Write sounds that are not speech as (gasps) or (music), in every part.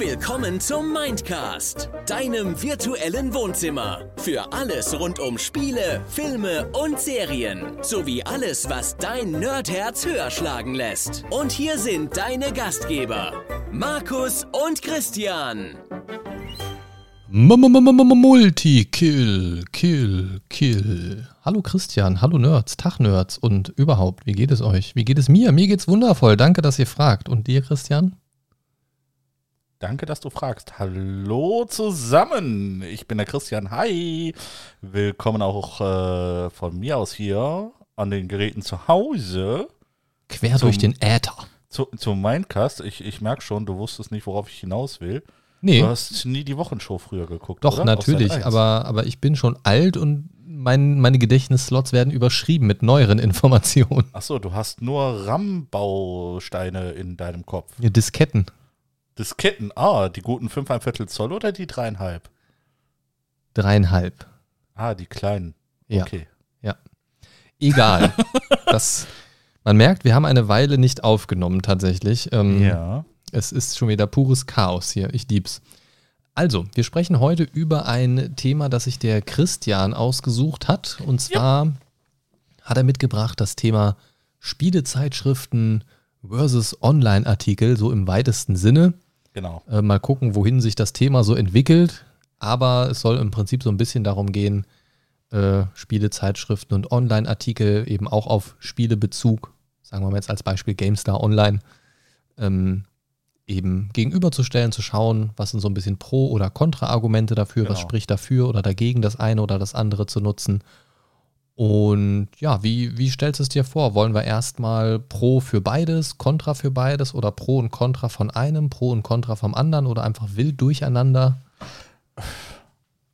Willkommen zum Mindcast, deinem virtuellen Wohnzimmer. Für alles rund um Spiele, Filme und Serien. Sowie alles, was dein Nerdherz höher schlagen lässt. Und hier sind deine Gastgeber, Markus und Christian. Multi-Kill, Kill, Kill. Hallo Christian, hallo Nerds, Tag Nerds und überhaupt, wie geht es euch? Wie geht es mir? Mir geht's wundervoll, danke, dass ihr fragt. Und dir, Christian? Danke, dass du fragst. Hallo zusammen. Ich bin der Christian. Hi. Willkommen auch äh, von mir aus hier an den Geräten zu Hause. Quer Zum- durch den Äther. Zu, zum Mindcast. Ich, ich merke schon, du wusstest nicht, worauf ich hinaus will. Nee, Du hast nie die Wochenshow früher geguckt. doch, oder? Natürlich, Sat.1. aber, aber ich bin schon alt und mein, meine Gedächtnisslots werden überschrieben mit neueren (laughs) Informationen. Achso, du hast nur RAM-Bausteine in deinem Kopf. Ja, Disketten. Disketten. Ah, die guten 5 ein Viertel Zoll oder die dreieinhalb? Dreieinhalb. Ah, die kleinen. Ja. Okay. Egal. (laughs) das, man merkt, wir haben eine Weile nicht aufgenommen tatsächlich. Ähm, Ja. Es ist schon wieder pures Chaos hier. Ich lieb's. Also, wir sprechen heute über ein Thema, das sich der Christian ausgesucht hat. Und zwar hat er mitgebracht das Thema Spielezeitschriften versus Online-Artikel, so im weitesten Sinne. Genau. Äh, mal gucken, wohin sich das Thema so entwickelt. Aber es soll im Prinzip so ein bisschen darum gehen, äh, Spielezeitschriften und Online-Artikel eben auch auf Spielebezug, sagen wir mal jetzt als Beispiel GameStar Online, ähm, eben gegenüberzustellen, zu schauen, was sind so ein bisschen Pro- oder Kontra-Argumente dafür, was Genau. spricht dafür oder dagegen, das eine oder das andere zu nutzen. Und ja, wie, wie stellst du es dir vor? Wollen wir erstmal Pro für beides, Contra für beides oder Pro und Contra von einem, Pro und Contra vom anderen oder einfach wild durcheinander?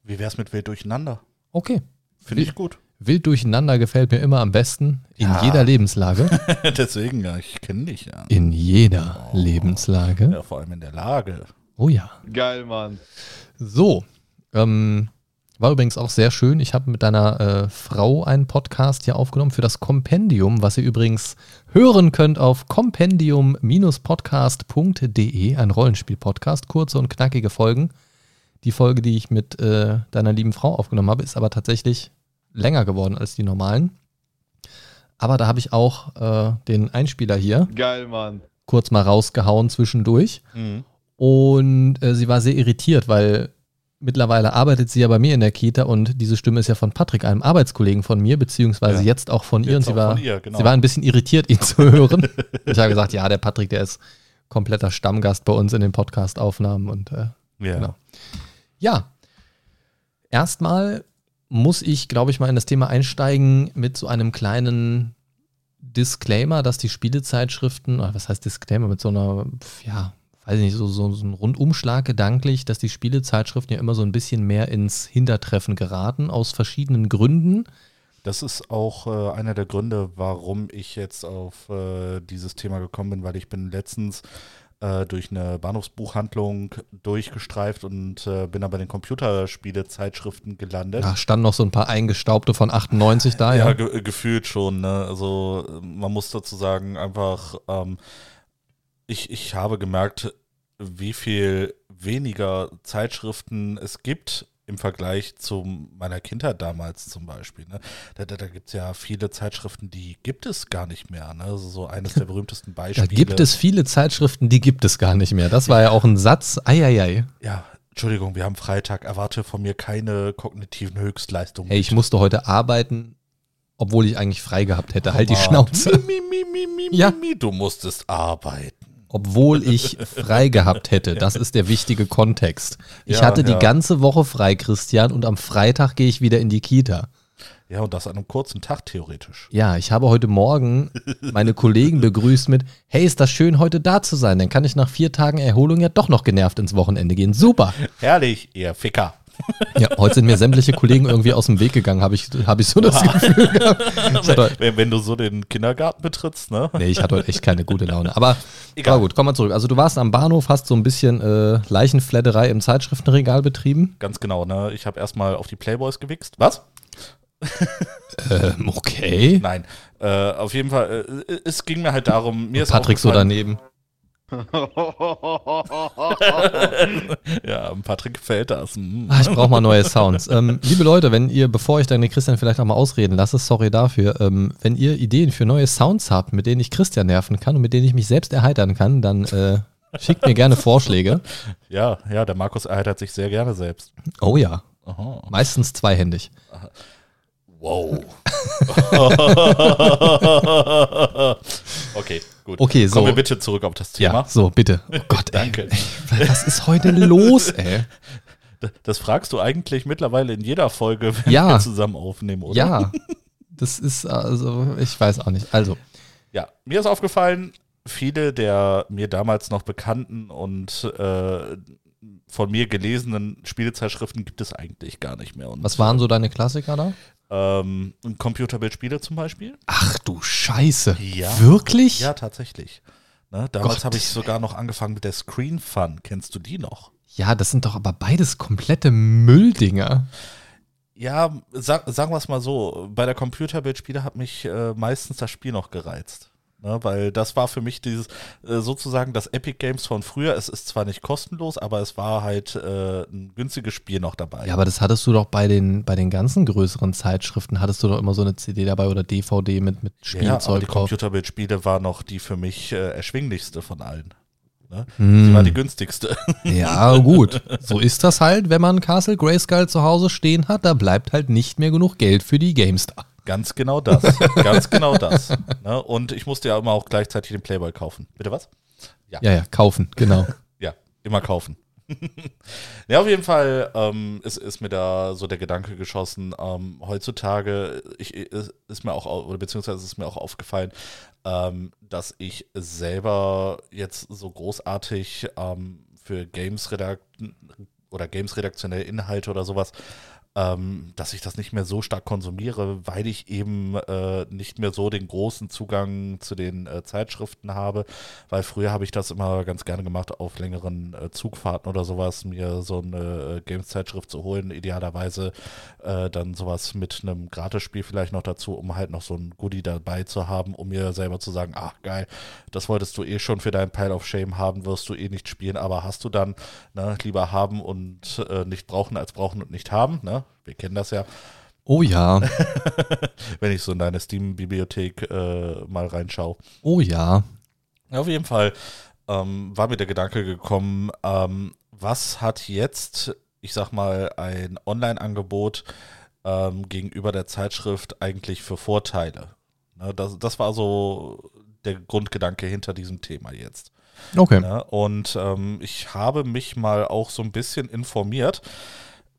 Wie wär's mit Wild Durcheinander? Okay. Finde ich gut. Wild durcheinander gefällt mir immer am besten. In Ja. jeder Lebenslage. (laughs) Deswegen, ja, ich kenne dich ja. In jeder Lebenslage. Ja, vor allem in der Lage. Oh ja. Geil, Mann. So. Ähm, war übrigens auch sehr schön. Ich habe mit deiner äh, Frau einen Podcast hier aufgenommen für das Kompendium, was ihr übrigens hören könnt auf kompendium-podcast.de, ein Rollenspiel-Podcast, kurze und knackige Folgen. Die Folge, die ich mit äh, deiner lieben Frau aufgenommen habe, ist aber tatsächlich länger geworden als die normalen. Aber da habe ich auch äh, den Einspieler hier Geil, Mann. kurz mal rausgehauen zwischendurch. Mhm. Und äh, sie war sehr irritiert, weil mittlerweile arbeitet sie ja bei mir in der Kita und diese Stimme ist ja von Patrick, einem Arbeitskollegen von mir, beziehungsweise Ja. jetzt auch von ihr. Jetzt und sie war, ihr, genau. sie war ein bisschen irritiert, ihn zu hören. ich habe gesagt, ja, der Patrick, der ist kompletter Stammgast bei uns in den Podcast-Aufnahmen. Und äh, Ja. Genau. ja, erstmal muss ich, glaube ich, mal in das Thema einsteigen mit so einem kleinen Disclaimer, dass die Spielezeitschriften, oder was heißt Disclaimer, mit so einer, ja, weiß ich nicht, so, so, so ein Rundumschlag gedanklich, dass die Spielezeitschriften ja immer so ein bisschen mehr ins Hintertreffen geraten, aus verschiedenen Gründen. Das ist auch äh, einer der Gründe, warum ich jetzt auf äh, dieses Thema gekommen bin, weil ich bin letztens äh, durch eine Bahnhofsbuchhandlung durchgestreift und äh, bin dann bei den Computerspielezeitschriften gelandet. Da standen noch so ein paar eingestaubte von 98 da, Ja, ja. ge gefühlt schon. Ne? Also man muss dazu sagen, einfach, ähm, ich, ich habe gemerkt, wie viel weniger Zeitschriften es gibt im Vergleich zu meiner Kindheit damals zum Beispiel. Ne? Da, da, da gibt es ja viele Zeitschriften, die gibt es gar nicht mehr. Ne? Also so eines der (laughs) berühmtesten Da Beispiele. gibt es viele Zeitschriften, die gibt es gar nicht mehr. Das war ja auch ein Satz. Eieiei. Ja, Entschuldigung, wir haben Freitag. Erwarte von mir keine kognitiven Höchstleistungen. Hey, ich musste heute arbeiten, obwohl ich eigentlich frei gehabt hätte. Halt die Schnauze. Mi, mi, mi, mi, mi, Ja. mi, du musstest arbeiten. Obwohl ich frei gehabt hätte. Das ist der wichtige Kontext. Ich Ja, hatte die ja. ganze Woche frei, Christian, und am Freitag gehe ich wieder in die Kita. Ja, und das an einem kurzen Tag theoretisch. Ja, ich habe heute Morgen meine Kollegen begrüßt mit, hey, ist das schön, heute da zu sein. Dann kann ich nach vier Tagen Erholung ja doch noch genervt ins Wochenende gehen. Super. Herrlich, ihr Ficker. (laughs) Ja, heute sind mir sämtliche Kollegen irgendwie aus dem Weg gegangen, habe ich, habe ich so das Gefühl gehabt. Hatte, Wenn, wenn du so den Kindergarten betrittst, ne? nee, ich hatte heute echt keine gute Laune. Aber, Egal. aber gut, komm mal zurück. Also du warst am Bahnhof, hast so ein bisschen äh, Leichenfledderei im Zeitschriftenregal betrieben. Ganz genau, ne? Ich habe erstmal auf die Playboys gewichst. Was? Ähm, okay. Nein. Äh, auf jeden Fall, äh, es ging mir halt darum, mir ist Patrick so daneben. (laughs) ja, Patrick gefällt das. Hm. Ah, ich brauche mal neue Sounds. (laughs) ähm, liebe Leute, wenn ihr, bevor ich dann den Christian vielleicht auch mal ausreden lasse, sorry dafür, ähm, wenn ihr Ideen für neue Sounds habt, mit denen ich Christian nerven kann und mit denen ich mich selbst erheitern kann, dann äh, schickt mir gerne Vorschläge. (laughs) Ja, ja, der Markus erheitert sich sehr gerne selbst. Oh ja. Aha. Meistens zweihändig. Wow. (laughs) okay, gut. Okay, so. Kommen wir bitte zurück auf das Thema. Ja, so, bitte. Oh (laughs) Gott, Danke. Ey, was ist heute los, ey? (laughs) Das fragst du eigentlich mittlerweile in jeder Folge, wenn Ja. wir zusammen aufnehmen, oder? Ja, das ist also, ich weiß auch nicht. Also, Ja, mir ist aufgefallen, viele der mir damals noch bekannten und äh, von mir gelesenen Spielezeitschriften gibt es eigentlich gar nicht mehr. Und, was waren so deine Klassiker da? Ähm, Computerbildspiele zum Beispiel? Ach du Scheiße. Ja. Wirklich? Ja, tatsächlich. Ne, damals habe ich sogar noch angefangen mit der Screen Fun. Kennst du die noch? Ja, das sind doch aber beides komplette Mülldinger. Ja, sag, sagen wir es mal so, bei der Computerbildspiele hat mich äh, meistens das Spiel noch gereizt. Ne, weil das war für mich dieses äh, sozusagen das Epic Games von früher. Es ist zwar nicht kostenlos, aber es war halt äh, ein günstiges Spiel noch dabei. Ja, aber das hattest du doch bei den, bei den ganzen größeren Zeitschriften, hattest du doch immer so eine CD dabei oder DVD mit, mit Ja, aber Spielzeug die. Computerbildspiele war noch die für mich äh, erschwinglichste von allen. Ne? Hm. Sie war die günstigste. Ja, gut. So ist das halt, wenn man Castle Grayskull zu Hause stehen hat, da bleibt halt nicht mehr genug Geld für die GameStar. Ganz genau das. (laughs) Ganz genau das. Ne? Und ich musste ja immer auch gleichzeitig den Playboy kaufen. Bitte was? Ja, ja, kaufen, genau. (laughs) Ja, immer kaufen. (laughs) ja, auf jeden Fall ähm, ist, ist mir da so der Gedanke geschossen, ähm, heutzutage ich, ist, mir auch, au- oder beziehungsweise ist mir auch aufgefallen, ähm, dass ich selber jetzt so großartig ähm, für Games redakt oder Games redaktionelle Inhalte oder sowas ähm, dass ich das nicht mehr so stark konsumiere, weil ich eben äh, nicht mehr so den großen Zugang zu den äh, Zeitschriften habe, weil früher habe ich das immer ganz gerne gemacht auf längeren äh, Zugfahrten oder sowas, mir so eine äh, Games-Zeitschrift zu holen, idealerweise äh, dann sowas mit einem Gratisspiel vielleicht noch dazu, um halt noch so ein Goodie dabei zu haben, um mir selber zu sagen, ach geil, das wolltest du eh schon für deinen Pile of Shame haben, wirst du eh nicht spielen, aber hast du dann, ne, lieber haben und äh, nicht brauchen als brauchen und nicht haben, ne? Wir kennen das ja, Oh ja, (laughs) wenn ich so in deine Steam-Bibliothek äh, mal reinschaue. oh ja. Auf jeden Fall ähm, war mir der Gedanke gekommen, ähm, was hat jetzt, ich sag mal, ein Online-Angebot ähm, gegenüber der Zeitschrift eigentlich für Vorteile? Ne, das, das war so der Grundgedanke hinter diesem Thema jetzt. Okay. Ne? Und ähm, ich habe mich mal auch so ein bisschen informiert.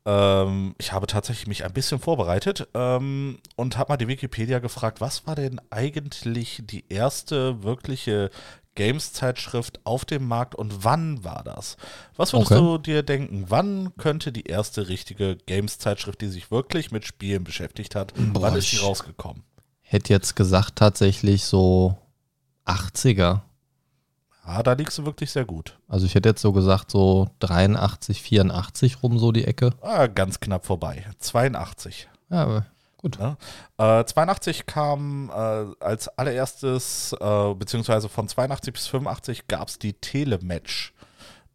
Ähm, ich habe tatsächlich mich ein bisschen vorbereitet ähm, und habe mal die Wikipedia gefragt, was war denn eigentlich die erste wirkliche Games-Zeitschrift auf dem Markt und wann war das? Was würdest Okay. du dir denken? Wann könnte die erste richtige Games-Zeitschrift, die sich wirklich mit Spielen beschäftigt hat, Boah, wann ist die rausgekommen? Hätte jetzt gesagt tatsächlich so 80er. Ah, da liegst du wirklich sehr gut. Also ich hätte jetzt so gesagt so 83, 84 rum so die Ecke. Ah, ganz knapp vorbei. 82. Ja, aber gut. Ne? Äh, 82 kam äh, als allererstes, äh, beziehungsweise von 82 bis 85 gab es die Telematch.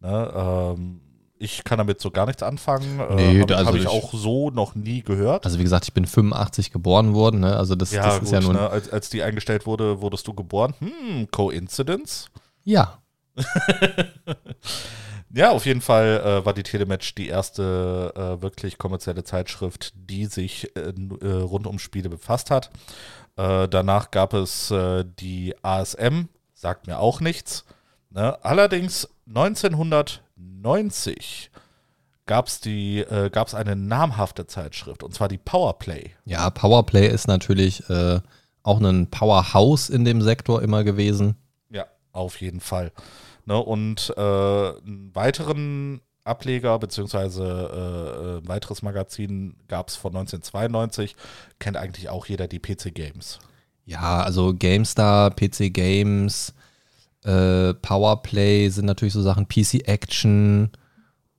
Ne? Ähm, ich kann damit so gar nichts anfangen. Nee, äh, Habe also hab ich ich- auch so noch nie gehört. Also wie gesagt, ich bin 85 geboren worden, ne? Also das, ja, das gut, ist ja nun. ne? als, als die eingestellt wurde, wurdest du geboren. Hm, Coincidence? Ja. (laughs) Ja, auf jeden Fall äh, war die Telematch die erste äh, wirklich kommerzielle Zeitschrift, die sich äh, äh, rund um Spiele befasst hat. Äh, danach gab es äh, die ASM, sagt mir auch nichts. Ne? Allerdings 1990 gab es äh, gab's eine namhafte Zeitschrift, und zwar die Powerplay. Ja, Powerplay ist natürlich äh, auch ein Powerhouse in dem Sektor immer gewesen. Auf jeden Fall. Ne, und äh, einen weiteren Ableger beziehungsweise äh, ein weiteres Magazin gab es von 1992, kennt eigentlich auch jeder die PC Games. Ja, also GameStar, PC Games, äh, Powerplay sind natürlich so Sachen, PC Action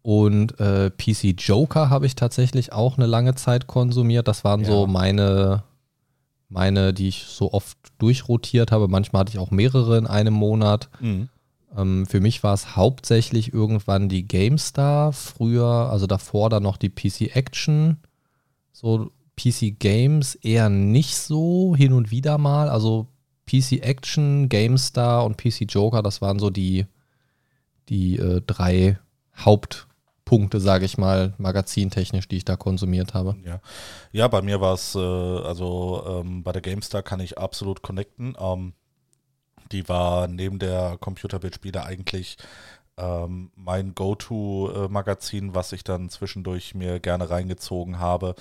und äh, PC Joker habe ich tatsächlich auch eine lange Zeit konsumiert. Das waren so Ja. meine, meine, die ich so oft durchrotiert habe. Manchmal hatte ich auch mehrere in einem Monat. Ähm, für mich war es hauptsächlich irgendwann die GameStar, früher, also davor dann noch die PC Action, so PC Games eher nicht so, hin und wieder mal. Also PC Action, GameStar und PC Joker, das waren so die, die äh, drei Hauptpunkte, sage ich mal, magazintechnisch, die ich da konsumiert habe. Ja, ja bei mir war es, äh, also ähm, bei der GameStar kann ich absolut connecten. Ähm, die war neben der Computerbildspiele eigentlich ähm, mein Go-To-Magazin, was ich dann zwischendurch mir gerne reingezogen habe.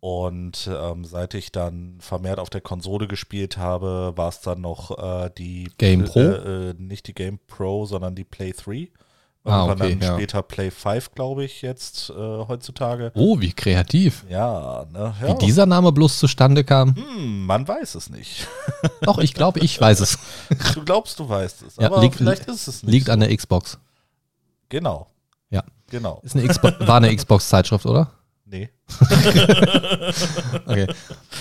Und ähm, seit ich dann vermehrt auf der Konsole gespielt habe, war es dann noch äh, die Game Pro? Äh, äh, nicht die Game Pro, sondern die Play 3. Ah, Und okay, dann ja. später Play 5, glaube ich, jetzt äh, heutzutage. Oh, wie kreativ. Ja, ne? Ja. Wie dieser Name bloß zustande kam. Hm, man weiß es nicht. (laughs) Doch, ich glaube, ich weiß es. Du glaubst, du weißt es, Ja, aber liegt- vielleicht ist es nicht. Liegt so. an der Xbox. Genau, Ja. genau. Ist eine Xbox, war eine (laughs) Xbox-Zeitschrift, oder? Nee, (laughs) Okay.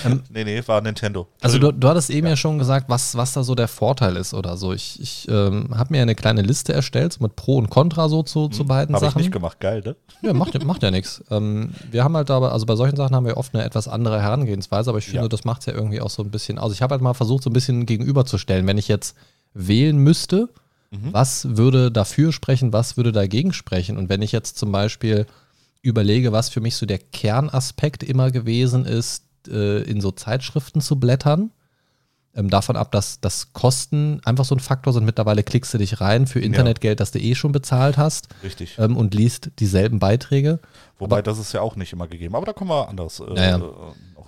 Ähm, nee, nee, war Nintendo. also du, du hattest eben ja. schon gesagt, was, was da so der Vorteil ist oder so. Ich, ich ähm, habe mir eine kleine Liste erstellt so mit Pro und Contra so zu, zu beiden Habe Hm, ich Sachen. nicht gemacht, geil, ne? Ja, macht, macht ja nichts. Ähm, wir haben halt aber, also bei solchen Sachen haben wir oft eine etwas andere Herangehensweise, aber ich finde, Ja. das macht es ja irgendwie auch so ein bisschen aus. Ich habe halt mal versucht, so ein bisschen gegenüberzustellen. Wenn ich jetzt wählen müsste, Mhm. was würde dafür sprechen, was würde dagegen sprechen? Und wenn ich jetzt zum Beispiel überlege, was für mich so der Kernaspekt immer gewesen ist, äh, in so Zeitschriften zu blättern, ähm, davon ab, dass, dass Kosten einfach so ein Faktor sind. Mittlerweile klickst du dich rein für Internetgeld, das du eh schon bezahlt hast Richtig. ähm, und liest dieselben Beiträge. Wobei das ist ja auch nicht immer gegeben. Aber da kommen wir anders. Äh, Ja, ja. äh,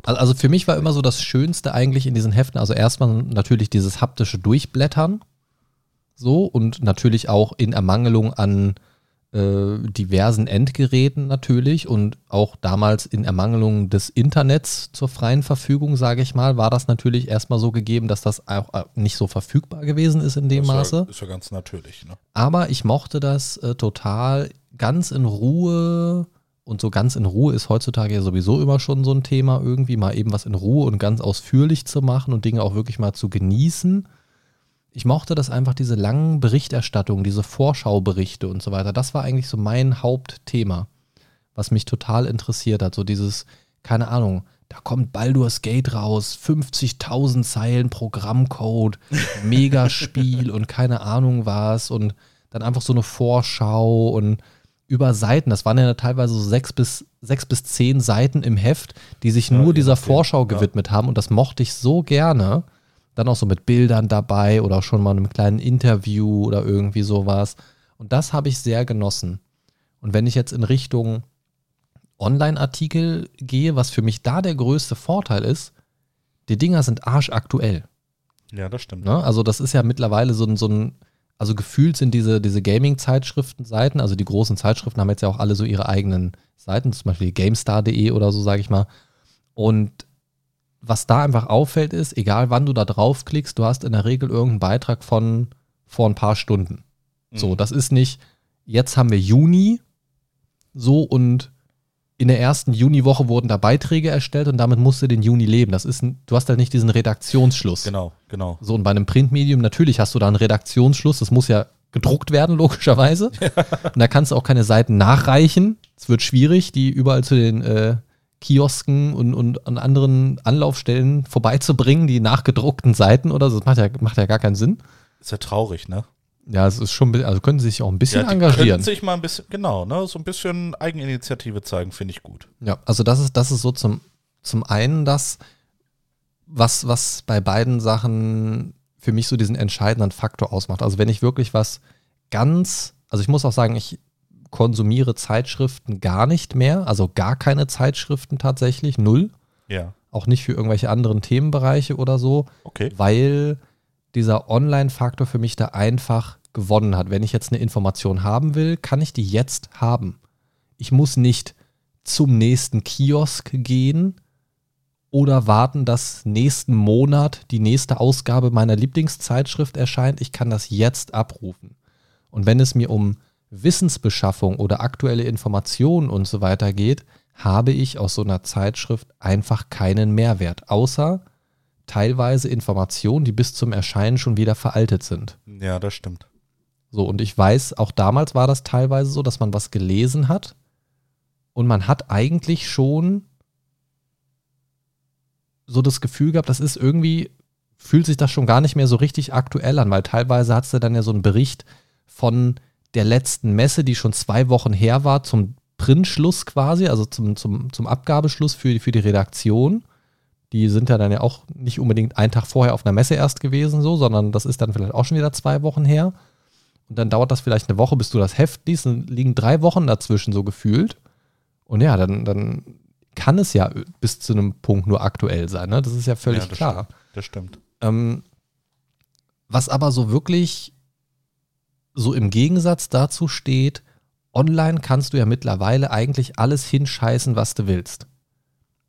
Also für mich war immer so das Schönste eigentlich in diesen Heften, also erstmal natürlich dieses haptische Durchblättern, so und natürlich auch in Ermangelung an äh, diversen Endgeräten natürlich und auch damals in Ermangelung des Internets zur freien Verfügung, sage ich mal, war das natürlich erstmal so gegeben, dass das auch äh, nicht so verfügbar gewesen ist in dem ist Maße. Ja, ist ja ganz natürlich. Ne? Aber ich mochte das äh, total ganz in Ruhe. Und so ganz in Ruhe ist heutzutage ja sowieso immer schon so ein Thema, irgendwie mal eben was in Ruhe und ganz ausführlich zu machen und Dinge auch wirklich mal zu genießen. Ich mochte das einfach, diese langen Berichterstattungen, diese Vorschauberichte und so weiter. Das war eigentlich so mein Hauptthema, was mich total interessiert hat. So dieses, keine Ahnung, da kommt Baldur's Gate raus, 50.000 Zeilen Programmcode, (laughs) Megaspiel und keine Ahnung was und dann einfach so eine Vorschau und über Seiten, das waren ja teilweise so sechs bis, sechs bis zehn Seiten im Heft, die sich Ja, nur dieser Vorschau ja. gewidmet haben und das mochte ich so gerne. Dann auch so mit Bildern dabei oder auch schon mal einem kleinen Interview oder irgendwie sowas. Und das habe ich sehr genossen. Und wenn ich jetzt in Richtung Online-Artikel gehe, was für mich da der größte Vorteil ist, die Dinger sind arschaktuell. Ja, das stimmt. Ne? Also das ist ja mittlerweile so ein, so ein also gefühlt sind diese, diese Gaming-Zeitschriften-Seiten, also die großen Zeitschriften haben jetzt ja auch alle so ihre eigenen Seiten, zum Beispiel GameStar.de oder so, sage ich mal. Und was da einfach auffällt ist, egal wann du da draufklickst, du hast in der Regel irgendeinen Beitrag von vor ein paar Stunden. So, Mhm. das ist nicht, jetzt haben wir Juni, so und in der ersten Juniwoche wurden da Beiträge erstellt und damit musst du den Juni leben. Das ist, ein, du hast halt nicht diesen Redaktionsschluss. Genau, genau. So, und bei einem Printmedium, natürlich hast du da einen Redaktionsschluss, das muss ja gedruckt werden, logischerweise. (laughs) Und da kannst du auch keine Seiten nachreichen. Es wird schwierig, die überall zu den äh, Kiosken und, und an anderen Anlaufstellen vorbeizubringen, die nachgedruckten Seiten oder so. Das macht ja, macht ja gar keinen Sinn. Ist ja traurig, ne? Ja, es ist schon, also können sie sich auch ein bisschen ja, die engagieren. können sich mal ein bisschen, genau, ne? So ein bisschen Eigeninitiative zeigen, finde ich gut. Ja, also das ist, das ist so zum, zum einen das, was, was bei beiden Sachen für mich so diesen entscheidenden Faktor ausmacht. Also wenn ich wirklich was ganz, also ich muss auch sagen, ich konsumiere Zeitschriften gar nicht mehr, also gar keine Zeitschriften tatsächlich, null. Ja, Auch nicht für irgendwelche anderen Themenbereiche oder so, okay. weil dieser Online-Faktor für mich da einfach gewonnen hat. Wenn ich jetzt eine Information haben will, kann ich die jetzt haben. Ich muss nicht zum nächsten Kiosk gehen oder warten, dass nächsten Monat die nächste Ausgabe meiner Lieblingszeitschrift erscheint. Ich kann das jetzt abrufen. Und wenn es mir um Wissensbeschaffung oder aktuelle Informationen und so weiter geht, habe ich aus so einer Zeitschrift einfach keinen Mehrwert, außer teilweise Informationen, die bis zum Erscheinen schon wieder veraltet sind. Ja, das stimmt. So, und ich weiß, auch damals war das teilweise so, dass man was gelesen hat und man hat eigentlich schon so das Gefühl gehabt, das ist irgendwie, fühlt sich das schon gar nicht mehr so richtig aktuell an, weil teilweise hattest du dann ja so einen Bericht von der letzten Messe, die schon zwei Wochen her war, zum Printschluss quasi, also zum, zum, zum Abgabeschluss für, für die Redaktion. Die sind ja dann ja auch nicht unbedingt einen Tag vorher auf einer Messe erst gewesen, so, sondern das ist dann vielleicht auch schon wieder zwei Wochen her. Und dann dauert das vielleicht eine Woche, bis du das Heft liest. Dann liegen drei Wochen dazwischen so gefühlt. Und ja, dann, dann kann es ja bis zu einem Punkt nur aktuell sein. Ne? Das ist ja völlig Ja, das klar. Stimmt. Das stimmt. Ähm, was aber so wirklich so im Gegensatz dazu steht, online kannst du ja mittlerweile eigentlich alles hinscheißen, was du willst.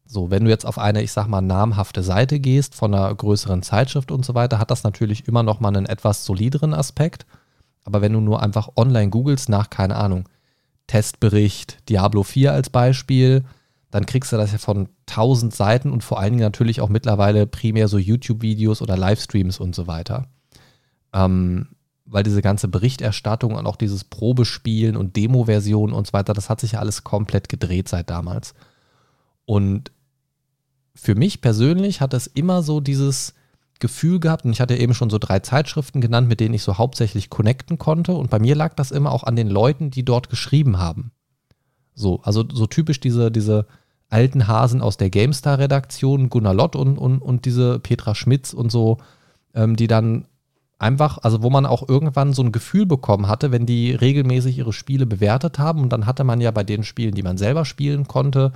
So, wenn du jetzt auf eine, ich sag mal, namhafte Seite gehst von einer größeren Zeitschrift und so weiter, hat das natürlich immer noch mal einen etwas solideren Aspekt. Aber wenn du nur einfach online googelst nach, keine Ahnung, Testbericht, Diablo 4 als Beispiel, dann kriegst du das ja von tausend Seiten und vor allen Dingen natürlich auch mittlerweile primär so YouTube-Videos oder Livestreams und so weiter. Ähm, weil diese ganze Berichterstattung und auch dieses Probespielen und Demo-Versionen und so weiter, das hat sich ja alles komplett gedreht seit damals. Und für mich persönlich hat es immer so dieses Gefühl gehabt, und ich hatte eben schon so drei Zeitschriften genannt, mit denen ich so hauptsächlich connecten konnte. Und bei mir lag das immer auch an den Leuten, die dort geschrieben haben. So, also so typisch diese, diese alten Hasen aus der GameStar-Redaktion, Gunnar Lott und, und, und diese Petra Schmitz und so, ähm, die dann einfach, also wo man auch irgendwann so ein Gefühl bekommen hatte, wenn die regelmäßig ihre Spiele bewertet haben. Und dann hatte man ja bei den Spielen, die man selber spielen konnte,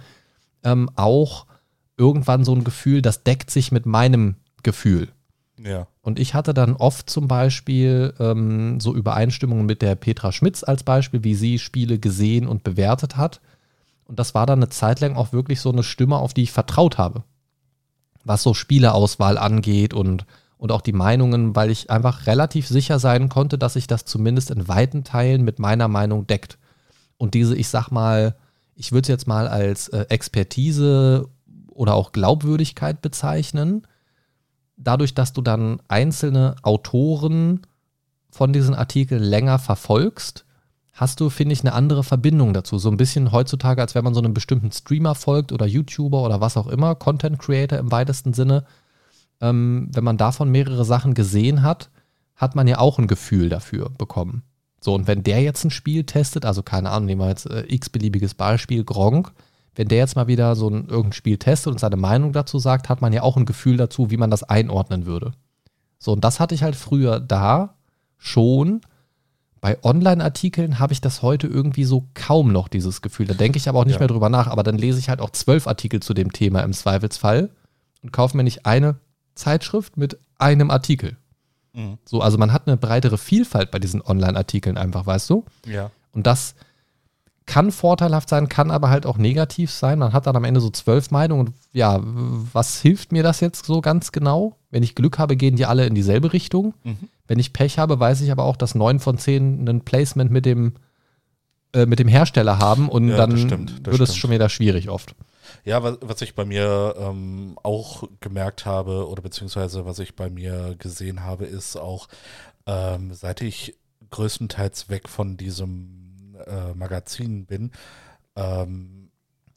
ähm, auch irgendwann so ein Gefühl, das deckt sich mit meinem Gefühl. Ja. Und ich hatte dann oft zum Beispiel ähm, so Übereinstimmungen mit der Petra Schmitz als Beispiel, wie sie Spiele gesehen und bewertet hat. Und das war dann eine Zeit lang auch wirklich so eine Stimme, auf die ich vertraut habe. Was so Spieleauswahl angeht und, und auch die Meinungen, weil ich einfach relativ sicher sein konnte, dass sich das zumindest in weiten Teilen mit meiner Meinung deckt. Und diese, ich sag mal, ich würde es jetzt mal als äh, Expertise oder auch Glaubwürdigkeit bezeichnen dadurch, dass du dann einzelne Autoren von diesen Artikeln länger verfolgst, hast du, finde ich, eine andere Verbindung dazu. So ein bisschen heutzutage, als wenn man so einem bestimmten Streamer folgt oder YouTuber oder was auch immer, Content Creator im weitesten Sinne. Ähm, wenn man davon mehrere Sachen gesehen hat, hat man ja auch ein Gefühl dafür bekommen. So, und wenn der jetzt ein Spiel testet, also keine Ahnung, nehmen wir jetzt äh, x-beliebiges Beispiel, Gronk, wenn der jetzt mal wieder so ein irgendein Spiel testet und seine Meinung dazu sagt, hat man ja auch ein Gefühl dazu, wie man das einordnen würde. So, und das hatte ich halt früher da schon. Bei Online-Artikeln habe ich das heute irgendwie so kaum noch, dieses Gefühl. Da denke ich aber auch nicht Ja. mehr drüber nach. Aber dann lese ich halt auch zwölf Artikel zu dem Thema im Zweifelsfall und kaufe mir nicht eine Zeitschrift mit einem Artikel. Mhm. So, also man hat eine breitere Vielfalt bei diesen Online-Artikeln einfach, weißt du? Ja. Und das kann vorteilhaft sein, kann aber halt auch negativ sein. Man hat dann am Ende so zwölf Meinungen. Und ja, was hilft mir das jetzt so ganz genau? Wenn ich Glück habe, gehen die alle in dieselbe Richtung. Mhm. Wenn ich Pech habe, weiß ich aber auch, dass neun von zehn ein Placement mit dem, äh, mit dem Hersteller haben und Ja, dann das stimmt, das wird es stimmt. schon wieder schwierig oft. Ja, was, was ich bei mir ähm, auch gemerkt habe oder beziehungsweise was ich bei mir gesehen habe, ist auch, ähm, seit ich größtenteils weg von diesem äh, Magazin bin, ähm,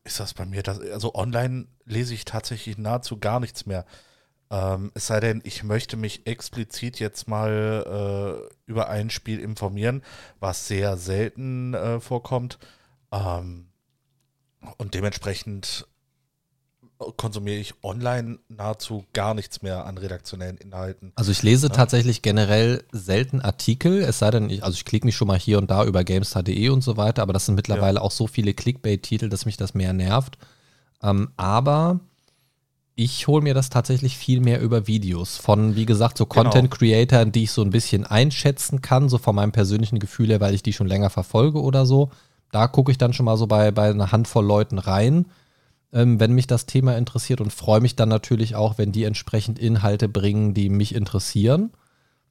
ist das bei mir, das, also online lese ich tatsächlich nahezu gar nichts mehr. Ähm, es sei denn, ich möchte mich explizit jetzt mal äh, über ein Spiel informieren, was sehr selten äh, vorkommt. Ähm, und dementsprechend konsumiere ich online nahezu gar nichts mehr an redaktionellen Inhalten. Also ich lese Ja. tatsächlich generell selten Artikel, es sei denn, ich, also ich klicke mich schon mal hier und da über GameStar.de und so weiter, aber das sind mittlerweile auch so viele Clickbait-Titel, dass mich das mehr nervt. Ähm, aber ich hole mir das tatsächlich viel mehr über Videos von, wie gesagt, so Genau. Content-Creatern, die ich so ein bisschen einschätzen kann, so von meinem persönlichen Gefühl her, weil ich die schon länger verfolge oder so. Da gucke ich dann schon mal so bei, bei einer Handvoll Leuten rein ähm, wenn mich das Thema interessiert und freue mich dann natürlich auch, wenn die entsprechend Inhalte bringen, die mich interessieren,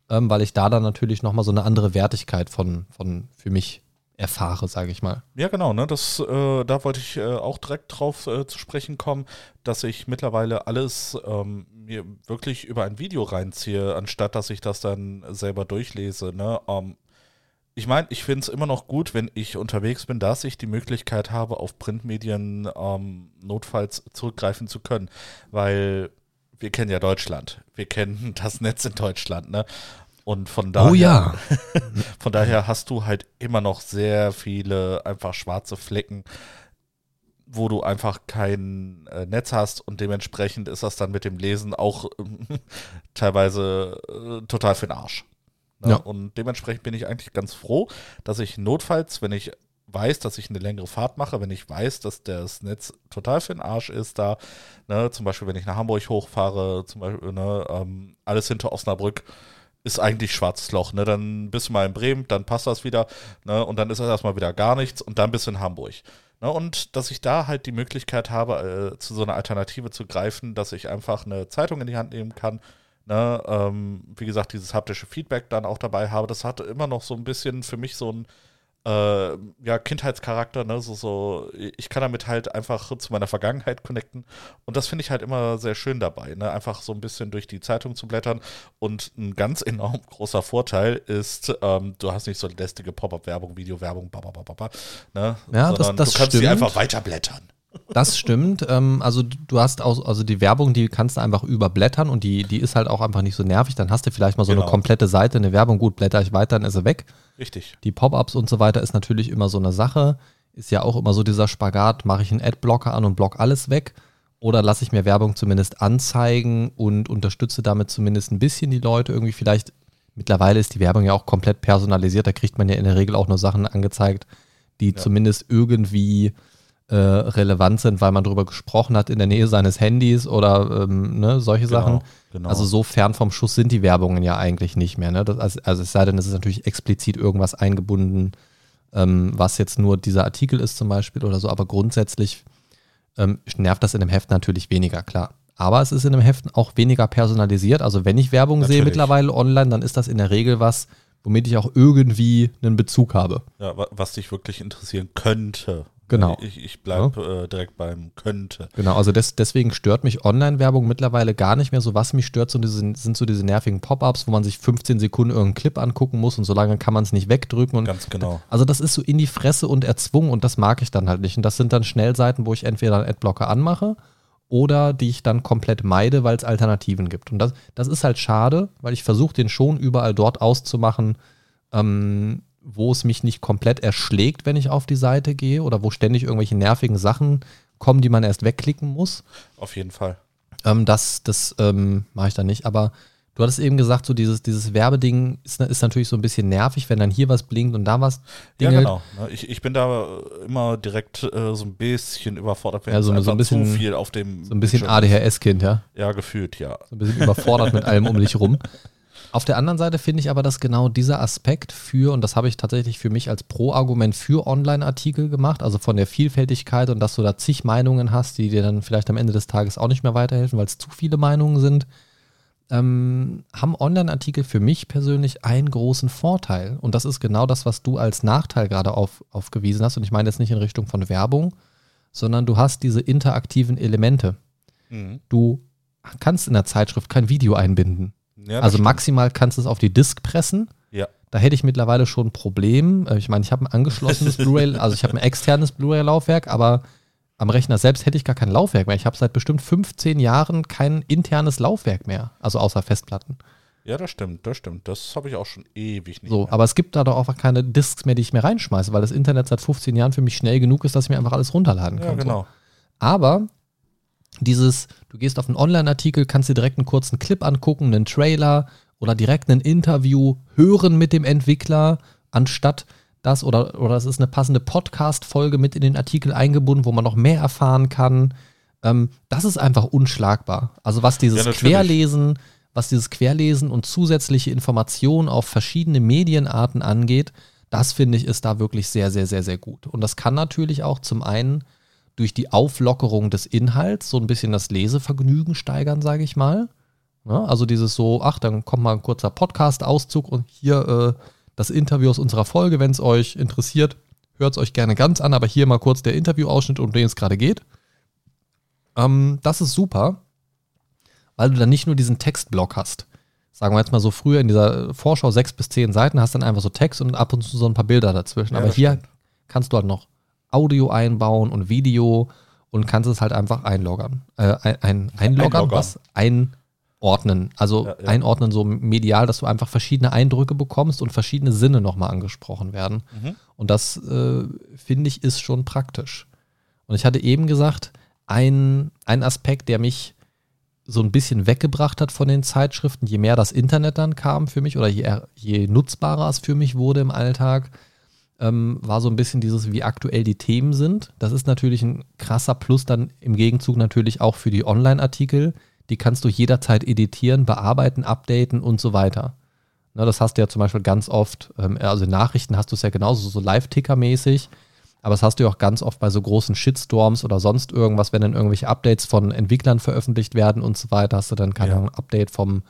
ähm, weil ich da dann natürlich nochmal so eine andere Wertigkeit von, von für mich erfahre, sage ich mal. Ja, genau, ne? Das, äh, da wollte ich äh, auch direkt drauf äh, zu sprechen kommen, dass ich mittlerweile alles ähm, mir wirklich über ein Video reinziehe, anstatt dass ich das dann selber durchlese. Ne? Ähm, ich meine, ich finde es immer noch gut, wenn ich unterwegs bin, dass ich die Möglichkeit habe, auf Printmedien ähm, notfalls zurückgreifen zu können. Weil wir kennen ja Deutschland. Wir kennen (laughs) das Netz in Deutschland, ne? Und von daher, Oh ja. (laughs) von daher hast du halt immer noch sehr viele einfach schwarze Flecken, wo du einfach kein äh, Netz hast und dementsprechend ist das dann mit dem Lesen auch ähm, (laughs) teilweise äh, total für den Arsch. Ne? Ja. Und dementsprechend bin ich eigentlich ganz froh, dass ich notfalls, wenn ich weiß, dass ich eine längere Fahrt mache, wenn ich weiß, dass das Netz total für den Arsch ist da, ne, zum Beispiel wenn ich nach Hamburg hochfahre, zum Beispiel, ne, ähm, alles hinter Osnabrück ist eigentlich schwarzes Loch, ne, dann bist du mal in Bremen, dann passt das wieder, ne, und dann ist das erstmal wieder gar nichts und dann bist du in Hamburg. Ne, und dass ich da halt die Möglichkeit habe, äh, zu so einer Alternative zu greifen, dass ich einfach eine Zeitung in die Hand nehmen kann, ne, ähm, wie gesagt, dieses haptische Feedback dann auch dabei habe, das hatte immer noch so ein bisschen für mich so ein äh, ja, Kindheitscharakter, ne, so, so, ich kann damit halt einfach zu meiner Vergangenheit connecten und das finde ich halt immer sehr schön dabei, ne, einfach so ein bisschen durch die Zeitung zu blättern und ein ganz (laughs) enorm großer Vorteil ist, ähm, du hast nicht so lästige Pop-Up-Werbung, Videowerbung, ne, Ja, das- sondern das du kannst stimmt. einfach weiterblättern. Das stimmt. Ähm, also du hast auch, also die Werbung, die kannst du einfach überblättern und die, die ist halt auch einfach nicht so nervig. Dann hast du vielleicht mal so Genau. eine komplette Seite, eine Werbung, gut, blätter ich weiter, dann ist sie weg. Richtig. Die Pop-ups und so weiter ist natürlich immer so eine Sache. Ist ja auch immer so dieser Spagat, mache ich einen Adblocker an und block alles weg oder lasse ich mir Werbung zumindest anzeigen und unterstütze damit zumindest ein bisschen die Leute irgendwie vielleicht. Mittlerweile ist die Werbung ja auch komplett personalisiert, da kriegt man ja in der Regel auch nur Sachen angezeigt, die zumindest irgendwie äh, relevant sind, weil man darüber gesprochen hat in der Nähe seines Handys oder ähm, ne, solche Genau, Sachen. genau. Also so fern vom Schuss sind die Werbungen ja eigentlich nicht mehr. Ne? Das, also, also es sei denn, es ist natürlich explizit irgendwas eingebunden, ähm, was jetzt nur dieser Artikel ist zum Beispiel oder so, aber grundsätzlich ähm, nervt das in dem Heft natürlich weniger, klar. Aber es ist in dem Heft auch weniger personalisiert. Also wenn ich Werbung sehe Natürlich. mittlerweile online, dann ist das in der Regel was, womit ich auch irgendwie einen Bezug habe. Ja, wa- was dich wirklich interessieren könnte. Genau. Ich, ich bleibe äh, direkt beim könnte. Genau, also des, deswegen stört mich Online-Werbung mittlerweile gar nicht mehr so. Was mich stört, so diese, sind so diese nervigen Pop-ups, wo man sich 15 Sekunden irgendeinen Clip angucken muss und so lange kann man es nicht wegdrücken. Und Ganz genau. Also das ist so in die Fresse und erzwungen und das mag ich dann halt nicht. Und das sind dann Schnellseiten, wo ich entweder einen Adblocker anmache oder die ich dann komplett meide, weil es Alternativen gibt. Und das, das ist halt schade, weil ich versuche den schon überall dort auszumachen, ähm, wo es mich nicht komplett erschlägt, wenn ich auf die Seite gehe oder wo ständig irgendwelche nervigen Sachen kommen, die man erst wegklicken muss. Auf jeden Fall. Ähm, das das ähm, mache ich dann nicht. Aber du hattest eben gesagt, so dieses, dieses Werbeding ist, ist natürlich so ein bisschen nervig, wenn dann hier was blinkt und da was Ja, dingelt. genau. Ne, Ich, ich bin da äh, immer direkt äh, so ein bisschen überfordert, wenn Ja, so- so ein einfach zu bisschen- viel auf dem So ein bisschen. ADHS-Kind, ja. Ja, gefühlt, ja. So ein bisschen überfordert mit allem um (laughs) dich rum. Auf der anderen Seite finde ich aber, dass genau dieser Aspekt für, und das habe ich tatsächlich für mich als Pro-Argument für Online-Artikel gemacht, also von der Vielfältigkeit und dass du da zig Meinungen hast, die dir dann vielleicht am Ende des Tages auch nicht mehr weiterhelfen, weil es zu viele Meinungen sind, ähm, haben Online-Artikel für mich persönlich einen großen Vorteil. Und das ist genau das, was du als Nachteil gerade auf, aufgewiesen hast. Und ich meine jetzt nicht in Richtung von Werbung, sondern du hast diese interaktiven Elemente. Mhm. Du kannst in der Zeitschrift kein Video einbinden. Ja also stimmt. maximal kannst du es auf die Disk pressen. Ja. Da hätte ich mittlerweile schon ein Problem. Äh, Ich meine, ich habe ein angeschlossenes (laughs) Blu-ray, also ich habe ein externes Blu-ray-Laufwerk, aber am Rechner selbst hätte ich gar kein Laufwerk mehr. Ich habe seit bestimmt 15 Jahren kein internes Laufwerk mehr, also außer Festplatten. ja, das stimmt, das stimmt. Das habe ich auch schon ewig nicht So, mehr. aber es gibt da doch einfach keine Disks mehr, die ich mir reinschmeiße, weil das Internet seit 15 Jahren für mich schnell genug ist, dass ich mir einfach alles runterladen ja, kann. So. genau. Aber dieses, du gehst auf einen Online-Artikel, kannst dir direkt einen kurzen Clip angucken, einen Trailer oder direkt ein Interview hören mit dem Entwickler, anstatt das oder, oder es ist eine passende Podcast-Folge mit in den Artikel eingebunden, wo man noch mehr erfahren kann. Ähm, das ist einfach unschlagbar. Also was dieses Ja. Querlesen, was dieses Querlesen und zusätzliche Informationen auf verschiedene Medienarten angeht, das finde ich ist da wirklich sehr, sehr, sehr, sehr gut. Und das kann natürlich auch zum einen durch die Auflockerung des Inhalts so ein bisschen das Lesevergnügen steigern, sage ich mal. Ja, also dieses so, ach, dann kommt mal ein kurzer Podcast-Auszug und hier äh, das Interview aus unserer Folge, wenn es euch interessiert, hört es euch gerne ganz an, aber hier mal kurz der Interviewausschnitt, um den es gerade geht. Ähm, das ist super, weil du dann nicht nur diesen Textblock hast, sagen wir jetzt mal so früher in dieser Vorschau sechs bis zehn Seiten, hast dann einfach so Text und ab und zu so ein paar Bilder dazwischen. Ja, Aber hier stimmt. kannst du halt noch Audio einbauen und Video und kannst es halt einfach einloggern. Äh, ein, ein, einloggern, Einloggern. was? Einordnen. Also Ja, ja. einordnen so medial, dass du einfach verschiedene Eindrücke bekommst und verschiedene Sinne nochmal angesprochen werden. Mhm. Und das, äh, finde ich, ist schon praktisch. Und ich hatte eben gesagt, ein, ein Aspekt, der mich so ein bisschen weggebracht hat von den Zeitschriften, je mehr das Internet dann kam für mich oder je, je nutzbarer es für mich wurde im Alltag, ähm, war so ein bisschen dieses, wie aktuell die Themen sind. Das ist natürlich ein krasser Plus dann im Gegenzug natürlich auch für die Online-Artikel. Die kannst du jederzeit editieren, bearbeiten, updaten und so weiter. Ne, das hast du ja zum Beispiel ganz oft, ähm, also in Nachrichten hast du es ja genauso so Live-Ticker-mäßig, aber das hast du ja auch ganz oft bei so großen Shitstorms oder sonst irgendwas, wenn dann irgendwelche Updates von Entwicklern veröffentlicht werden und so weiter, hast du dann keine Ja. Ahnung, Update vom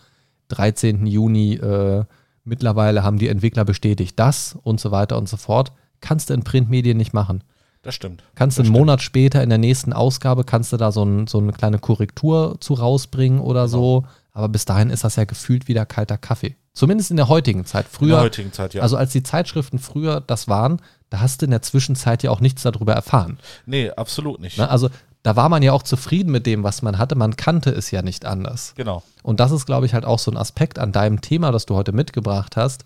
13. Juni, äh, mittlerweile haben die Entwickler bestätigt das und so weiter und so fort. Kannst du in Printmedien nicht machen. Das stimmt. Kannst du einen stimmt. Monat später in der nächsten Ausgabe, kannst du da so, ein, so eine kleine Korrektur zu rausbringen oder so. Aber bis dahin ist das ja gefühlt wieder kalter Kaffee. Zumindest in der heutigen Zeit. In Früher, der heutigen Zeit, ja. also als die Zeitschriften früher das waren, da hast du in der Zwischenzeit ja auch nichts darüber erfahren. nee, absolut nicht. Ne? Also da war man ja auch zufrieden mit dem, was man hatte. Man kannte es ja nicht anders. Genau. Und das ist, glaube ich, halt auch so ein Aspekt an deinem Thema, das du heute mitgebracht hast.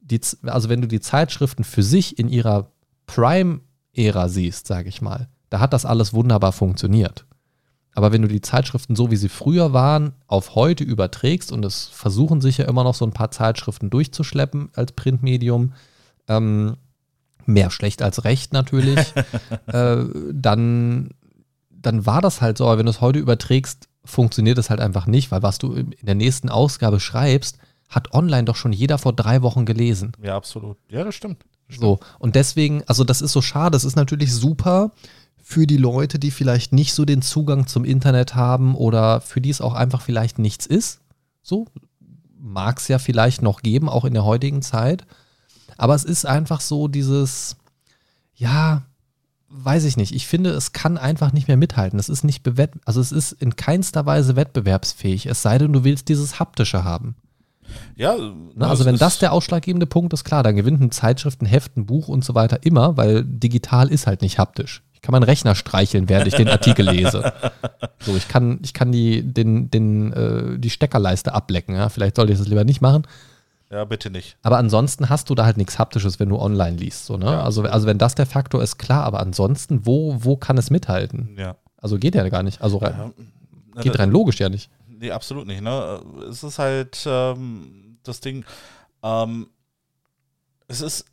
Die, also wenn du die Zeitschriften für sich in ihrer Prime-Ära siehst, sage ich mal, da hat das alles wunderbar funktioniert. Aber wenn du die Zeitschriften so, wie sie früher waren, auf heute überträgst, und es versuchen sich ja immer noch so ein paar Zeitschriften durchzuschleppen als Printmedium, ähm, mehr schlecht als recht natürlich, (laughs) äh, dann, dann war das halt so. Aber wenn du es heute überträgst, funktioniert es halt einfach nicht, weil was du in der nächsten Ausgabe schreibst, hat online doch schon jeder vor drei Wochen gelesen. Ja, absolut. Ja, das stimmt. So, und deswegen, also das ist so schade, es ist natürlich super für die Leute, die vielleicht nicht so den Zugang zum Internet haben oder für die es auch einfach vielleicht nichts ist. So, mag es ja vielleicht noch geben, auch in der heutigen Zeit. Aber es ist einfach so dieses, ja, weiß ich nicht. Ich finde, es kann einfach nicht mehr mithalten. Es ist nicht bewett, also es ist in keinster Weise wettbewerbsfähig, es sei denn, du willst dieses haptische haben. Ja, Ne? Also wenn das der ausschlaggebende Punkt ist, klar, dann gewinnt ein Zeitschrift, ein Heft, ein Buch und so weiter immer, weil digital ist halt nicht haptisch. Ich kann meinen Rechner streicheln, während ich den Artikel lese. (laughs) So, ich kann, ich kann die, den, den, äh, die Steckerleiste ablecken. Ja? Vielleicht sollte ich das lieber nicht machen. Ja, bitte nicht. Aber ansonsten hast du da halt nichts Haptisches, wenn du online liest. So, ne? Ja, also, also wenn das der Faktor ist, klar, aber ansonsten, wo, wo kann es mithalten? Ja. Also geht ja gar nicht. Also rein, ja. geht rein logisch ja nicht. Nee, absolut nicht. Ne? Es ist halt ähm, das Ding, ähm, es ist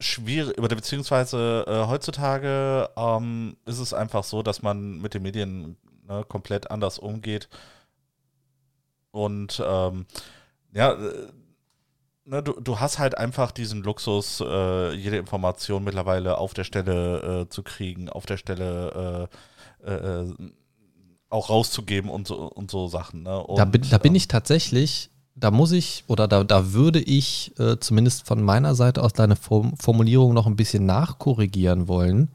schwierig, oder beziehungsweise äh, heutzutage ähm, ist es einfach so, dass man mit den Medien ne, komplett anders umgeht. Und ähm, ja, äh, ne, du, du hast halt einfach diesen Luxus, äh, jede Information mittlerweile auf der Stelle äh, zu kriegen, auf der Stelle äh, äh, auch rauszugeben und so, und so Sachen. Ne? Und, Da bin, da bin ähm, ich tatsächlich, da muss ich oder da, da würde ich äh, zumindest von meiner Seite aus deine Form, Formulierung noch ein bisschen nachkorrigieren wollen.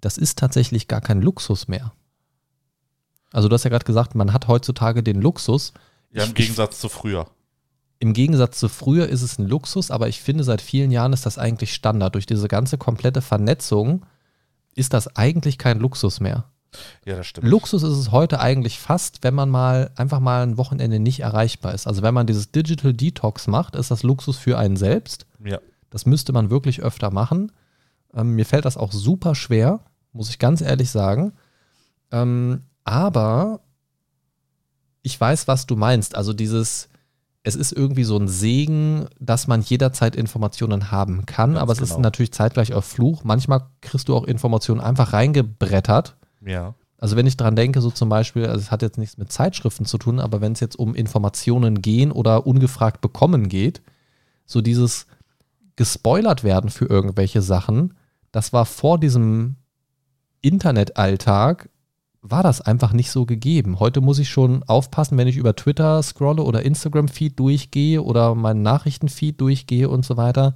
Das ist tatsächlich gar kein Luxus mehr. Also du hast ja gerade gesagt, man hat heutzutage den Luxus. Ja, im Ich- Gegensatz zu früher. Im Gegensatz zu früher ist es ein Luxus, aber ich finde, seit vielen Jahren ist das eigentlich Standard. Durch diese ganze komplette Vernetzung ist das eigentlich kein Luxus mehr. Ja, das stimmt. Luxus ist es heute eigentlich fast, wenn man mal einfach mal ein Wochenende nicht erreichbar ist. Also wenn man dieses Digital Detox macht, ist das Luxus für einen selbst. Ja. Das müsste man wirklich öfter machen. Ähm, mir fällt das auch super schwer, muss ich ganz ehrlich sagen. Ähm, aber ich weiß, was du meinst. Also dieses, es ist irgendwie so ein Segen, dass man jederzeit Informationen haben kann, Ganz aber es ist genau. natürlich zeitgleich auch Fluch. Manchmal kriegst du auch Informationen einfach reingebrettert. Ja. Also wenn ich dran denke, so zum Beispiel, also es hat jetzt nichts mit Zeitschriften zu tun, aber wenn es jetzt um Informationen gehen oder ungefragt bekommen geht, so dieses gespoilert werden für irgendwelche Sachen, das war vor diesem Internetalltag, war das einfach nicht so gegeben. Heute muss ich schon aufpassen, wenn ich über Twitter scrolle oder Instagram-Feed durchgehe oder meinen Nachrichten-Feed durchgehe und so weiter.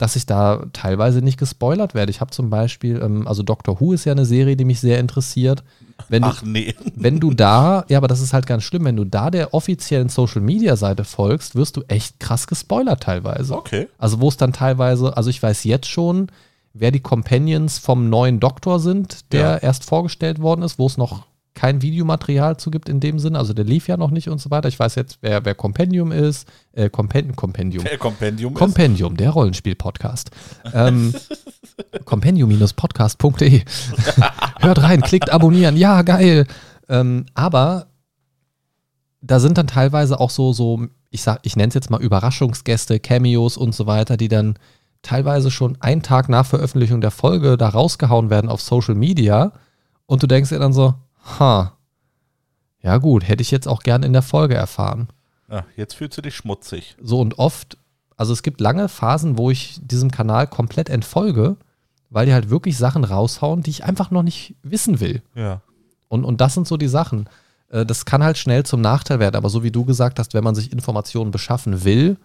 dass ich da teilweise nicht gespoilert werde. Ich habe zum Beispiel, ähm, also Doctor Who ist ja eine Serie, die mich sehr interessiert. Wenn Ach du, nee. wenn du da, ja, aber das ist halt ganz schlimm, wenn du da der offiziellen Social Media Seite folgst, wirst du echt krass gespoilert teilweise. Okay. Also wo es dann teilweise, also ich weiß jetzt schon, wer die Companions vom neuen Doktor sind, der Ja. erst vorgestellt worden ist, wo es noch kein Videomaterial zu gibt in dem Sinne. Also der lief ja noch nicht und so weiter. Ich weiß jetzt, wer, wer Compendium ist. Äh, Compen Compendium. Der Kompendium ist. Compendium, der Rollenspiel-Podcast. Ähm, (laughs) Compendium-podcast.de. Hört rein, klickt abonnieren. Ja, geil. Ähm, aber da sind dann teilweise auch so, so ich sag, ich nenne es jetzt mal Überraschungsgäste, Cameos und so weiter, die dann teilweise schon einen Tag nach Veröffentlichung der Folge da rausgehauen werden auf Social Media. Und du denkst dir dann so, ha, ja gut, hätte ich jetzt auch gern in der Folge erfahren. Ja, jetzt fühlst du dich schmutzig. So und oft, also es gibt lange Phasen, wo ich diesem Kanal komplett entfolge, weil die halt wirklich Sachen raushauen, die ich einfach noch nicht wissen will. Ja. Und, und das sind so die Sachen. Äh, Das kann halt schnell zum Nachteil werden, aber so wie du gesagt hast, wenn man sich Informationen beschaffen will,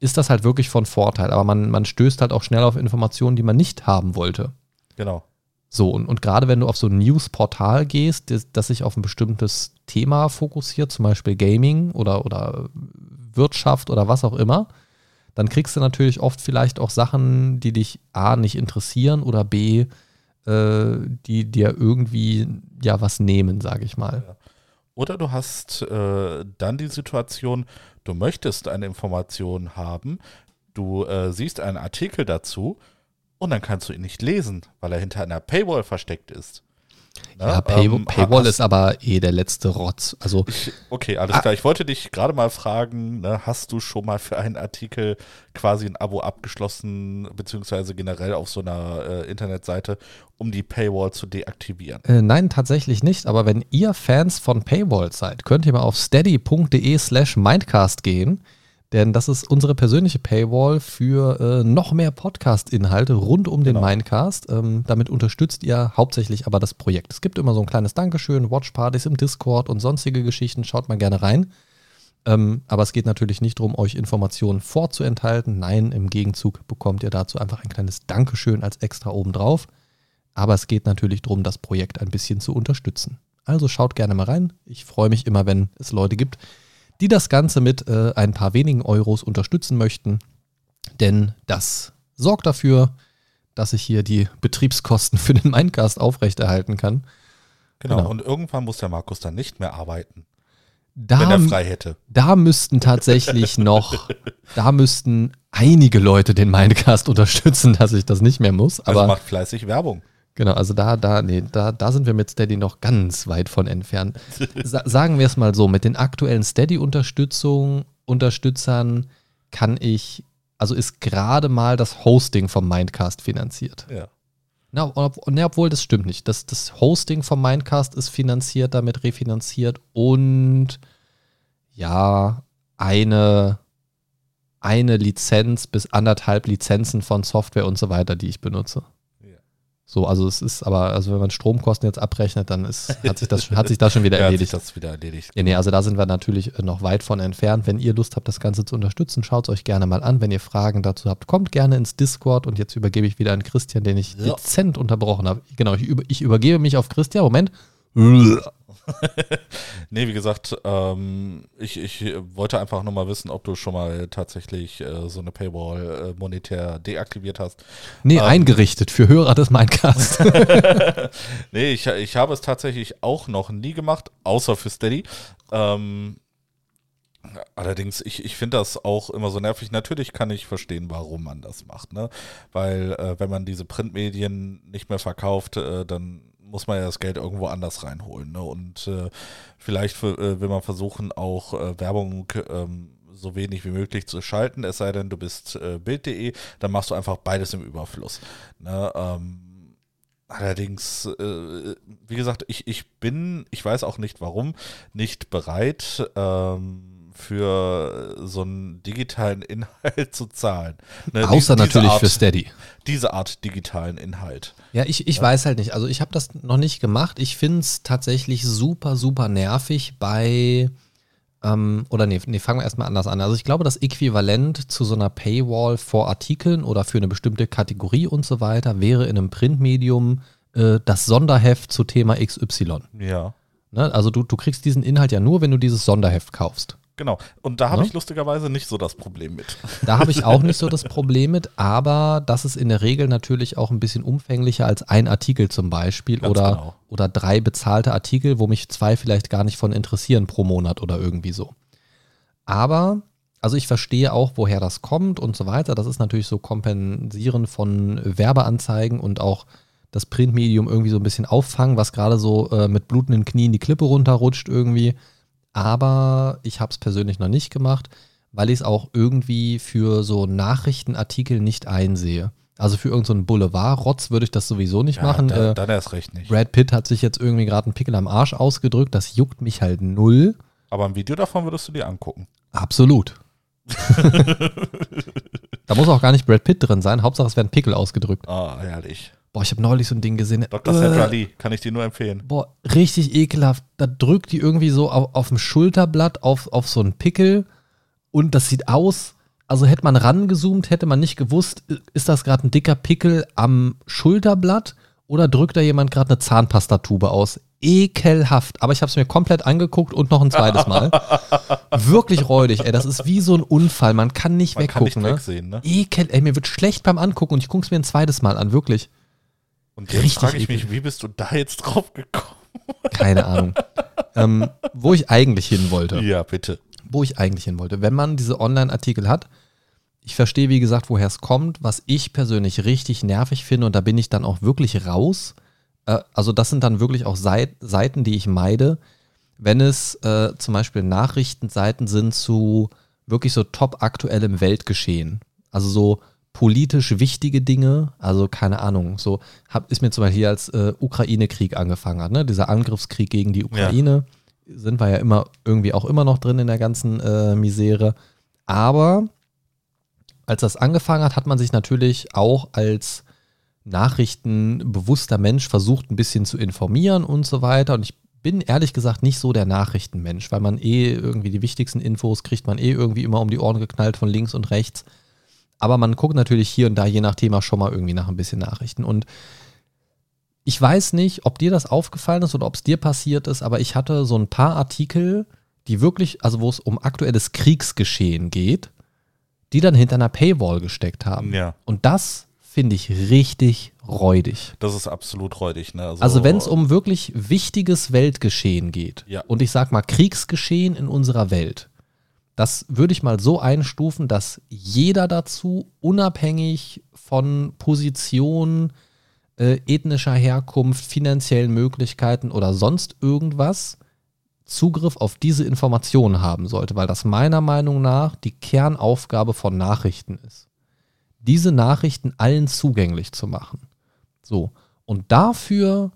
ist das halt wirklich von Vorteil. Aber man, man stößt halt auch schnell auf Informationen, die man nicht haben wollte. Genau. So, und, und gerade wenn du auf so ein News-Portal gehst, das, das sich auf ein bestimmtes Thema fokussiert, zum Beispiel Gaming oder, oder Wirtschaft oder was auch immer, dann kriegst du natürlich oft vielleicht auch Sachen, die dich A nicht interessieren oder B, äh, die dir irgendwie ja was nehmen, sage ich mal. Oder du hast äh, dann die Situation, du möchtest eine Information haben, du äh, siehst einen Artikel dazu und dann kannst du ihn nicht lesen, weil er hinter einer Paywall versteckt ist. Ne? Ja, Pay Ähm, Paywall ist aber eh der letzte Rotz. Also Ich, okay, alles Ah. klar. Ich wollte dich gerade mal fragen, ne, hast du schon mal für einen Artikel quasi ein Abo abgeschlossen, beziehungsweise generell auf so einer äh, Internetseite, um die Paywall zu deaktivieren? Äh, nein, tatsächlich nicht. Aber wenn ihr Fans von Paywall seid, könnt ihr mal auf steady.de slash mindcast gehen. Denn das ist unsere persönliche Paywall für äh, noch mehr Podcast-Inhalte rund um den Genau. Mindcast. Ähm, damit unterstützt ihr hauptsächlich aber das Projekt. Es gibt immer so ein kleines Dankeschön, Watchpartys im Discord und sonstige Geschichten. Schaut mal gerne rein. Ähm, aber es geht natürlich nicht darum, euch Informationen vorzuenthalten. Nein, im Gegenzug bekommt ihr dazu einfach ein kleines Dankeschön als extra obendrauf. Aber es geht natürlich darum, das Projekt ein bisschen zu unterstützen. Also schaut gerne mal rein. Ich freue mich immer, wenn es Leute gibt, die das Ganze mit äh, ein paar wenigen Euros unterstützen möchten. Denn das sorgt dafür, dass ich hier die Betriebskosten für den Mindcast aufrechterhalten kann. Genau. Genau. Und irgendwann muss der Markus dann nicht mehr arbeiten, Da, wenn er frei hätte. da müssten tatsächlich (laughs) noch, da müssten einige Leute den Mindcast (laughs) unterstützen, dass ich das nicht mehr muss. Also Aber macht fleißig Werbung. Genau, also da, da, nee, da, da sind wir mit Steady noch ganz weit von entfernt. Sa (laughs) sagen wir es mal so, mit den aktuellen Steady-Unterstützung, Unterstützern kann ich, also ist gerade mal das Hosting vom Mindcast finanziert. Ja. Na, ob, ne, obwohl das stimmt nicht. Das, das Hosting vom Mindcast ist finanziert, damit refinanziert und ja, eine, eine Lizenz bis anderthalb Lizenzen von Software und so weiter, die ich benutze. So, also es ist aber, also wenn man Stromkosten jetzt abrechnet, dann ist, hat, sich das, hat sich das schon wieder (laughs) Ja, hat sich erledigt. das wieder erledigt. Ja, nee, also da sind wir natürlich äh, noch weit von entfernt. Wenn ihr Lust habt, das Ganze zu unterstützen, schaut es euch gerne mal an. Wenn ihr Fragen dazu habt, kommt gerne ins Discord und jetzt übergebe ich wieder an Christian, den ich Ja. dezent unterbrochen habe. Genau, ich, über, ich übergebe mich auf Christian. Moment. Nee, wie gesagt, ähm, ich, ich wollte einfach nur mal wissen, ob du schon mal tatsächlich äh, so eine Paywall äh, monetär deaktiviert hast. Nee, Ähm. eingerichtet für Hörer des Mindcast. (laughs) Nee, ich, ich habe es tatsächlich auch noch nie gemacht, außer für Steady. Ähm, allerdings, ich, ich finde das auch immer so nervig. Natürlich kann ich verstehen, warum man das macht. Ne? Weil, äh, wenn man diese Printmedien nicht mehr verkauft, äh, dann muss man ja das Geld irgendwo anders reinholen. Ne? Und äh, vielleicht für, äh, will man versuchen, auch äh, Werbung ähm, so wenig wie möglich zu schalten, es sei denn, du bist äh, Bild.de, dann machst du einfach beides im Überfluss. Ne? Ähm, allerdings, äh, wie gesagt, ich, ich bin, ich weiß auch nicht warum, nicht bereit, ähm, für so einen digitalen Inhalt (laughs) zu zahlen. Ne? Außer Diese natürlich Art, für Steady. Diese Art digitalen Inhalt. Ja, ich, ich weiß halt nicht. Also ich habe das noch nicht gemacht. Ich finde es tatsächlich super, super nervig bei Ähm, oder nee, nee, fangen wir erstmal anders an. Also ich glaube, das Äquivalent zu so einer Paywall vor Artikeln oder für eine bestimmte Kategorie und so weiter wäre in einem Printmedium äh, das Sonderheft zu Thema XY. Ja. Ne? Also du, du kriegst diesen Inhalt ja nur, wenn du dieses Sonderheft kaufst. Genau. Und da habe Ja. ich lustigerweise nicht so das Problem mit. (laughs) Da habe ich auch nicht so das (laughs) Problem mit, aber das ist in der Regel natürlich auch ein bisschen umfänglicher als ein Artikel zum Beispiel Ganz oder, genau. oder drei bezahlte Artikel, wo mich zwei vielleicht gar nicht von interessieren pro Monat oder irgendwie so. Aber, also ich verstehe auch, woher das kommt und so weiter. Das ist natürlich so Kompensieren von Werbeanzeigen und auch das Printmedium irgendwie so ein bisschen auffangen, was gerade so äh, mit blutenden Knien die Klippe runterrutscht irgendwie. Aber ich habe es persönlich noch nicht gemacht, weil ich es auch irgendwie für so Nachrichtenartikel nicht einsehe. Also für irgendeinen so Boulevard-Rotz würde ich das sowieso nicht machen. Da, äh, dann erst recht nicht. Brad Pitt hat sich jetzt irgendwie gerade einen Pickel am Arsch ausgedrückt. Das juckt mich halt null. Aber ein Video davon würdest du dir angucken. Absolut. (laughs) da muss auch gar nicht Brad Pitt drin sein. Hauptsache es werden Pickel ausgedrückt. Ah, herrlich. Boah, ich habe neulich so ein Ding gesehen. Dr. Äh, Sandra Lee, kann ich dir nur empfehlen. Boah, richtig ekelhaft. Da drückt die irgendwie so auf, auf dem Schulterblatt auf, auf so einen Pickel und das sieht aus, also hätte man rangezoomt, hätte man nicht gewusst, ist das gerade ein dicker Pickel am Schulterblatt oder drückt da jemand gerade eine Zahnpastatube aus? Ekelhaft. Aber ich habe es mir komplett angeguckt und noch ein zweites Mal. (laughs) Wirklich räudig, ey. Das ist wie so ein Unfall. Man kann nicht Man kann nicht weggucken, ne? wegsehen, ne? Ekel, ey, mir wird schlecht beim Angucken und ich gucke es mir ein zweites Mal an, wirklich. Und jetzt Richtig frage ich eklig. mich, wie bist du da jetzt drauf gekommen? Keine Ahnung. ähm, wo ich eigentlich hin wollte. Ja, bitte. wo ich eigentlich hin wollte. Wenn man diese Online-Artikel hat, ich verstehe, wie gesagt, woher es kommt, was ich persönlich richtig nervig finde und da bin ich dann auch wirklich raus. Äh, also das sind dann wirklich auch Seit Seiten, die ich meide, wenn es äh, zum Beispiel Nachrichtenseiten sind zu wirklich so top aktuellem Weltgeschehen. Also so politisch wichtige Dinge, also keine Ahnung, so hab, ist mir zum Beispiel hier als äh, Ukraine-Krieg angefangen hat, ne? dieser Angriffskrieg gegen die Ukraine, sind wir ja immer irgendwie auch immer noch drin in der ganzen äh, Misere. Aber als das angefangen hat, hat man sich natürlich auch als nachrichtenbewusster Mensch versucht, ein bisschen zu informieren und so weiter. Und ich bin ehrlich gesagt nicht so der Nachrichtenmensch, weil man eh irgendwie die wichtigsten Infos kriegt man eh irgendwie immer um die Ohren geknallt von links und rechts. Aber man guckt natürlich hier und da je nach Thema schon mal irgendwie nach ein bisschen Nachrichten. Und ich weiß nicht, ob dir das aufgefallen ist oder ob es dir passiert ist, aber ich hatte so ein paar Artikel, die wirklich, also wo es um aktuelles Kriegsgeschehen geht, die dann hinter einer Paywall gesteckt haben. Ja, Und das finde ich richtig räudig. das ist absolut räudig. Ne? Also wenn es um wirklich wichtiges Weltgeschehen geht Ja. und ich sag mal Kriegsgeschehen in unserer Welt, das würde ich mal so einstufen, dass jeder dazu unabhängig von Position, äh, ethnischer Herkunft, finanziellen Möglichkeiten oder sonst irgendwas Zugriff auf diese Informationen haben sollte, weil das meiner Meinung nach die Kernaufgabe von Nachrichten ist. Diese Nachrichten allen zugänglich zu machen. So. Und dafür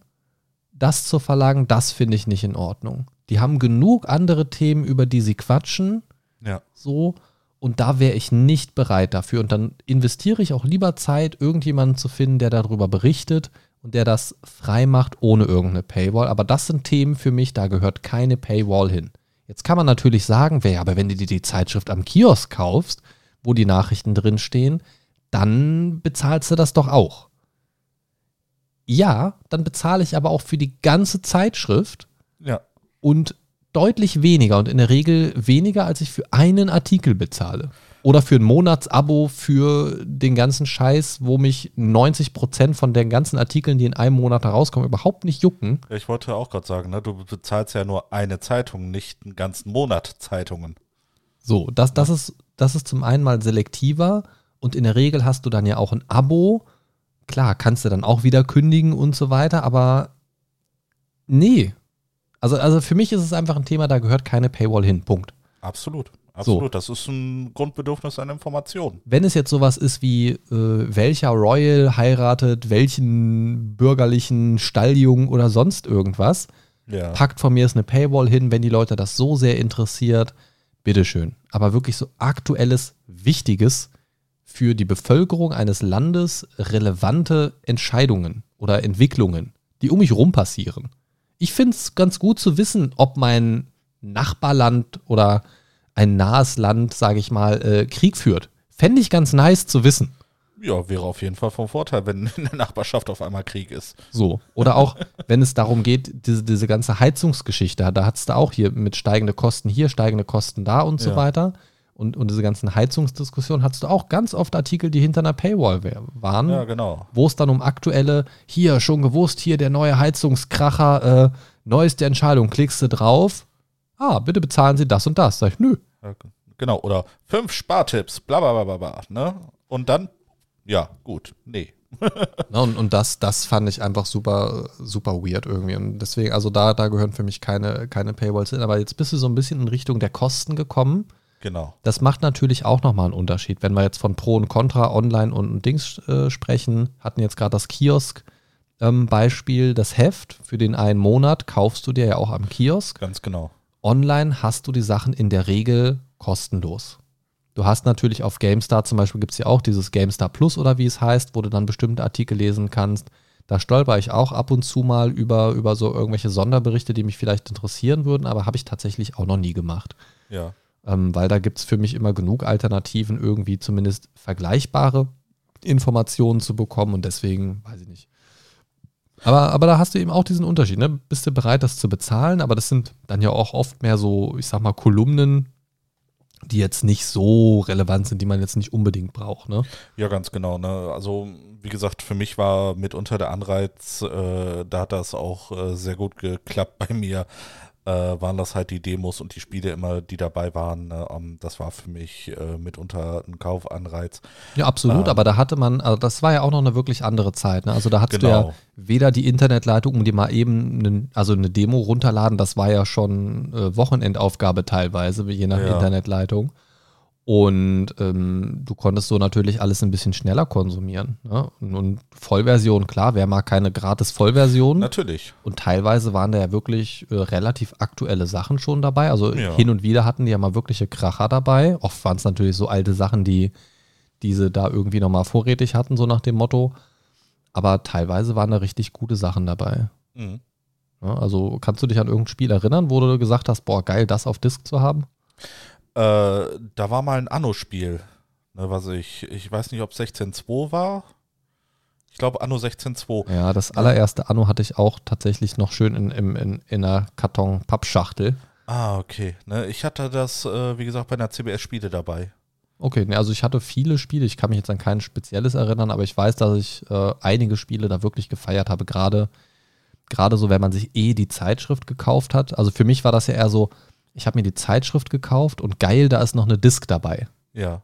das zu verlangen, das finde ich nicht in Ordnung. Die haben genug andere Themen, über die sie quatschen, ja. so. Und da wäre ich nicht bereit dafür. Und dann investiere ich auch lieber Zeit, irgendjemanden zu finden, der darüber berichtet und der das frei macht, ohne irgendeine Paywall. Aber das sind Themen für mich, da gehört keine Paywall hin. Jetzt kann man natürlich sagen, wer, aber wenn du dir die Zeitschrift am Kiosk kaufst, wo die Nachrichten drinstehen, dann bezahlst du das doch auch. Ja, dann bezahle ich aber auch für die ganze Zeitschrift Ja. und deutlich weniger und in der Regel weniger, als ich für einen Artikel bezahle. Oder für ein Monatsabo für den ganzen Scheiß, wo mich 90% von den ganzen Artikeln, die in einem Monat herauskommen, überhaupt nicht jucken. Ja, Ich wollte auch gerade sagen, ne? du bezahlst ja nur eine Zeitung, nicht einen ganzen Monat Zeitungen. So, das, das, ist, das ist zum einen mal selektiver und in der Regel hast du dann ja auch ein Abo. Klar, kannst du dann auch wieder kündigen und so weiter, aber nee. Also, also für mich ist es einfach ein Thema, da gehört keine Paywall hin. Punkt. Absolut. Absolut. Das ist ein Grundbedürfnis an Informationen. Wenn es jetzt sowas ist wie, äh, welcher Royal heiratet welchen bürgerlichen Stalljungen oder sonst irgendwas, Ja. packt von mir ist eine Paywall hin, wenn die Leute das so sehr interessiert, bitteschön. Aber wirklich so aktuelles, wichtiges, für die Bevölkerung eines Landes relevante Entscheidungen oder Entwicklungen, die um mich rum passieren. Ich finde es ganz gut zu wissen, ob mein Nachbarland oder ein nahes Land, sage ich mal, äh, Krieg führt. Fände ich ganz nice zu wissen. Ja, wäre auf jeden Fall vom Vorteil, wenn (laughs) in der Nachbarschaft auf einmal Krieg ist. So. Oder auch, wenn es darum geht, diese, diese ganze Heizungsgeschichte, da hattest du auch hier mit steigende Kosten hier, steigende Kosten da und so Ja. weiter. Und, und diese ganzen Heizungsdiskussionen hattest du auch ganz oft Artikel, die hinter einer Paywall waren, Ja, genau. wo es dann um aktuelle, hier schon gewusst, hier der neue Heizungskracher, äh, neueste Entscheidung, klickst du drauf, ah, bitte bezahlen Sie das und das. Sag ich, nö. Genau. Oder fünf Spartipps, bla bla bla bla bla. Ne? Und dann, ja, gut, nee. (laughs) Ne, und, und das, das fand ich einfach super, super weird irgendwie. Und deswegen, also da, da gehören für mich keine, keine Paywalls hin. Aber jetzt bist du so ein bisschen in Richtung der Kosten gekommen. Genau. Das macht natürlich auch nochmal einen Unterschied. Wenn wir jetzt von Pro und Contra online und Dings äh, sprechen, hatten jetzt gerade das Kiosk-Beispiel, das Heft für den einen Monat kaufst du dir ja auch am Kiosk. Ganz genau. Online hast du die Sachen in der Regel kostenlos. Du hast natürlich auf GameStar zum Beispiel gibt es ja auch dieses GameStar Plus oder wie es heißt, wo du dann bestimmte Artikel lesen kannst. Da stolper ich auch ab und zu mal über, über so irgendwelche Sonderberichte, die mich vielleicht interessieren würden, aber habe ich tatsächlich auch noch nie gemacht. Ja. Ähm, weil da gibt es für mich immer genug Alternativen, irgendwie zumindest vergleichbare Informationen zu bekommen und deswegen, weiß ich nicht. Aber, aber da hast du eben auch diesen Unterschied, ne? Bist du bereit, das zu bezahlen? Aber das sind dann ja auch oft mehr so, ich sag mal, Kolumnen, die jetzt nicht so relevant sind, die man jetzt nicht unbedingt braucht, ne? Ja, ganz genau. Ne? Also, wie gesagt, für mich war mitunter der Anreiz, äh, da hat das auch äh, sehr gut geklappt bei mir, äh, waren das halt die Demos und die Spiele immer, die dabei waren. Ne? Ähm, das war für mich äh, mitunter ein Kaufanreiz. Ja, absolut, Ähm. aber da hatte man, also das war ja auch noch eine wirklich andere Zeit. Ne? Also da hattest du Genau. ja weder die Internetleitung, um dir mal eben einen, also eine Demo runterladen, das war ja schon äh, Wochenendaufgabe teilweise, je nach Ja. Internetleitung. Und ähm, du konntest so natürlich alles ein bisschen schneller konsumieren. Ne? Und, und Vollversion, klar, wer mag keine gratis Vollversion? Natürlich. Und teilweise waren da ja wirklich äh, relativ aktuelle Sachen schon dabei. Also Ja. hin und wieder hatten die ja mal wirkliche Kracher dabei. Oft waren es natürlich so alte Sachen, die diese da irgendwie nochmal vorrätig hatten, so nach dem Motto. Aber teilweise waren da richtig gute Sachen dabei. Mhm. Ja, also kannst du dich an irgendein Spiel erinnern, wo du gesagt hast, boah, geil, das auf Disk zu haben? Äh, da war mal ein Anno-Spiel, ne, was ich, ich weiß nicht, ob 16.2 war. Ich glaube Anno 16.2. Ja, das allererste Anno hatte ich auch tatsächlich noch schön in, in, in, in einer Karton-Pappschachtel. Ah, okay. Ne, ich hatte das, äh, wie gesagt, bei einer CBS-Spiele dabei. Okay, ne, also ich hatte viele Spiele, ich kann mich jetzt an kein spezielles erinnern, aber ich weiß, dass ich äh, einige Spiele da wirklich gefeiert habe, gerade gerade so, wenn man sich eh die Zeitschrift gekauft hat. Also für mich war das ja eher so, ich habe mir die Zeitschrift gekauft und geil, da ist noch eine Disc dabei. Ja.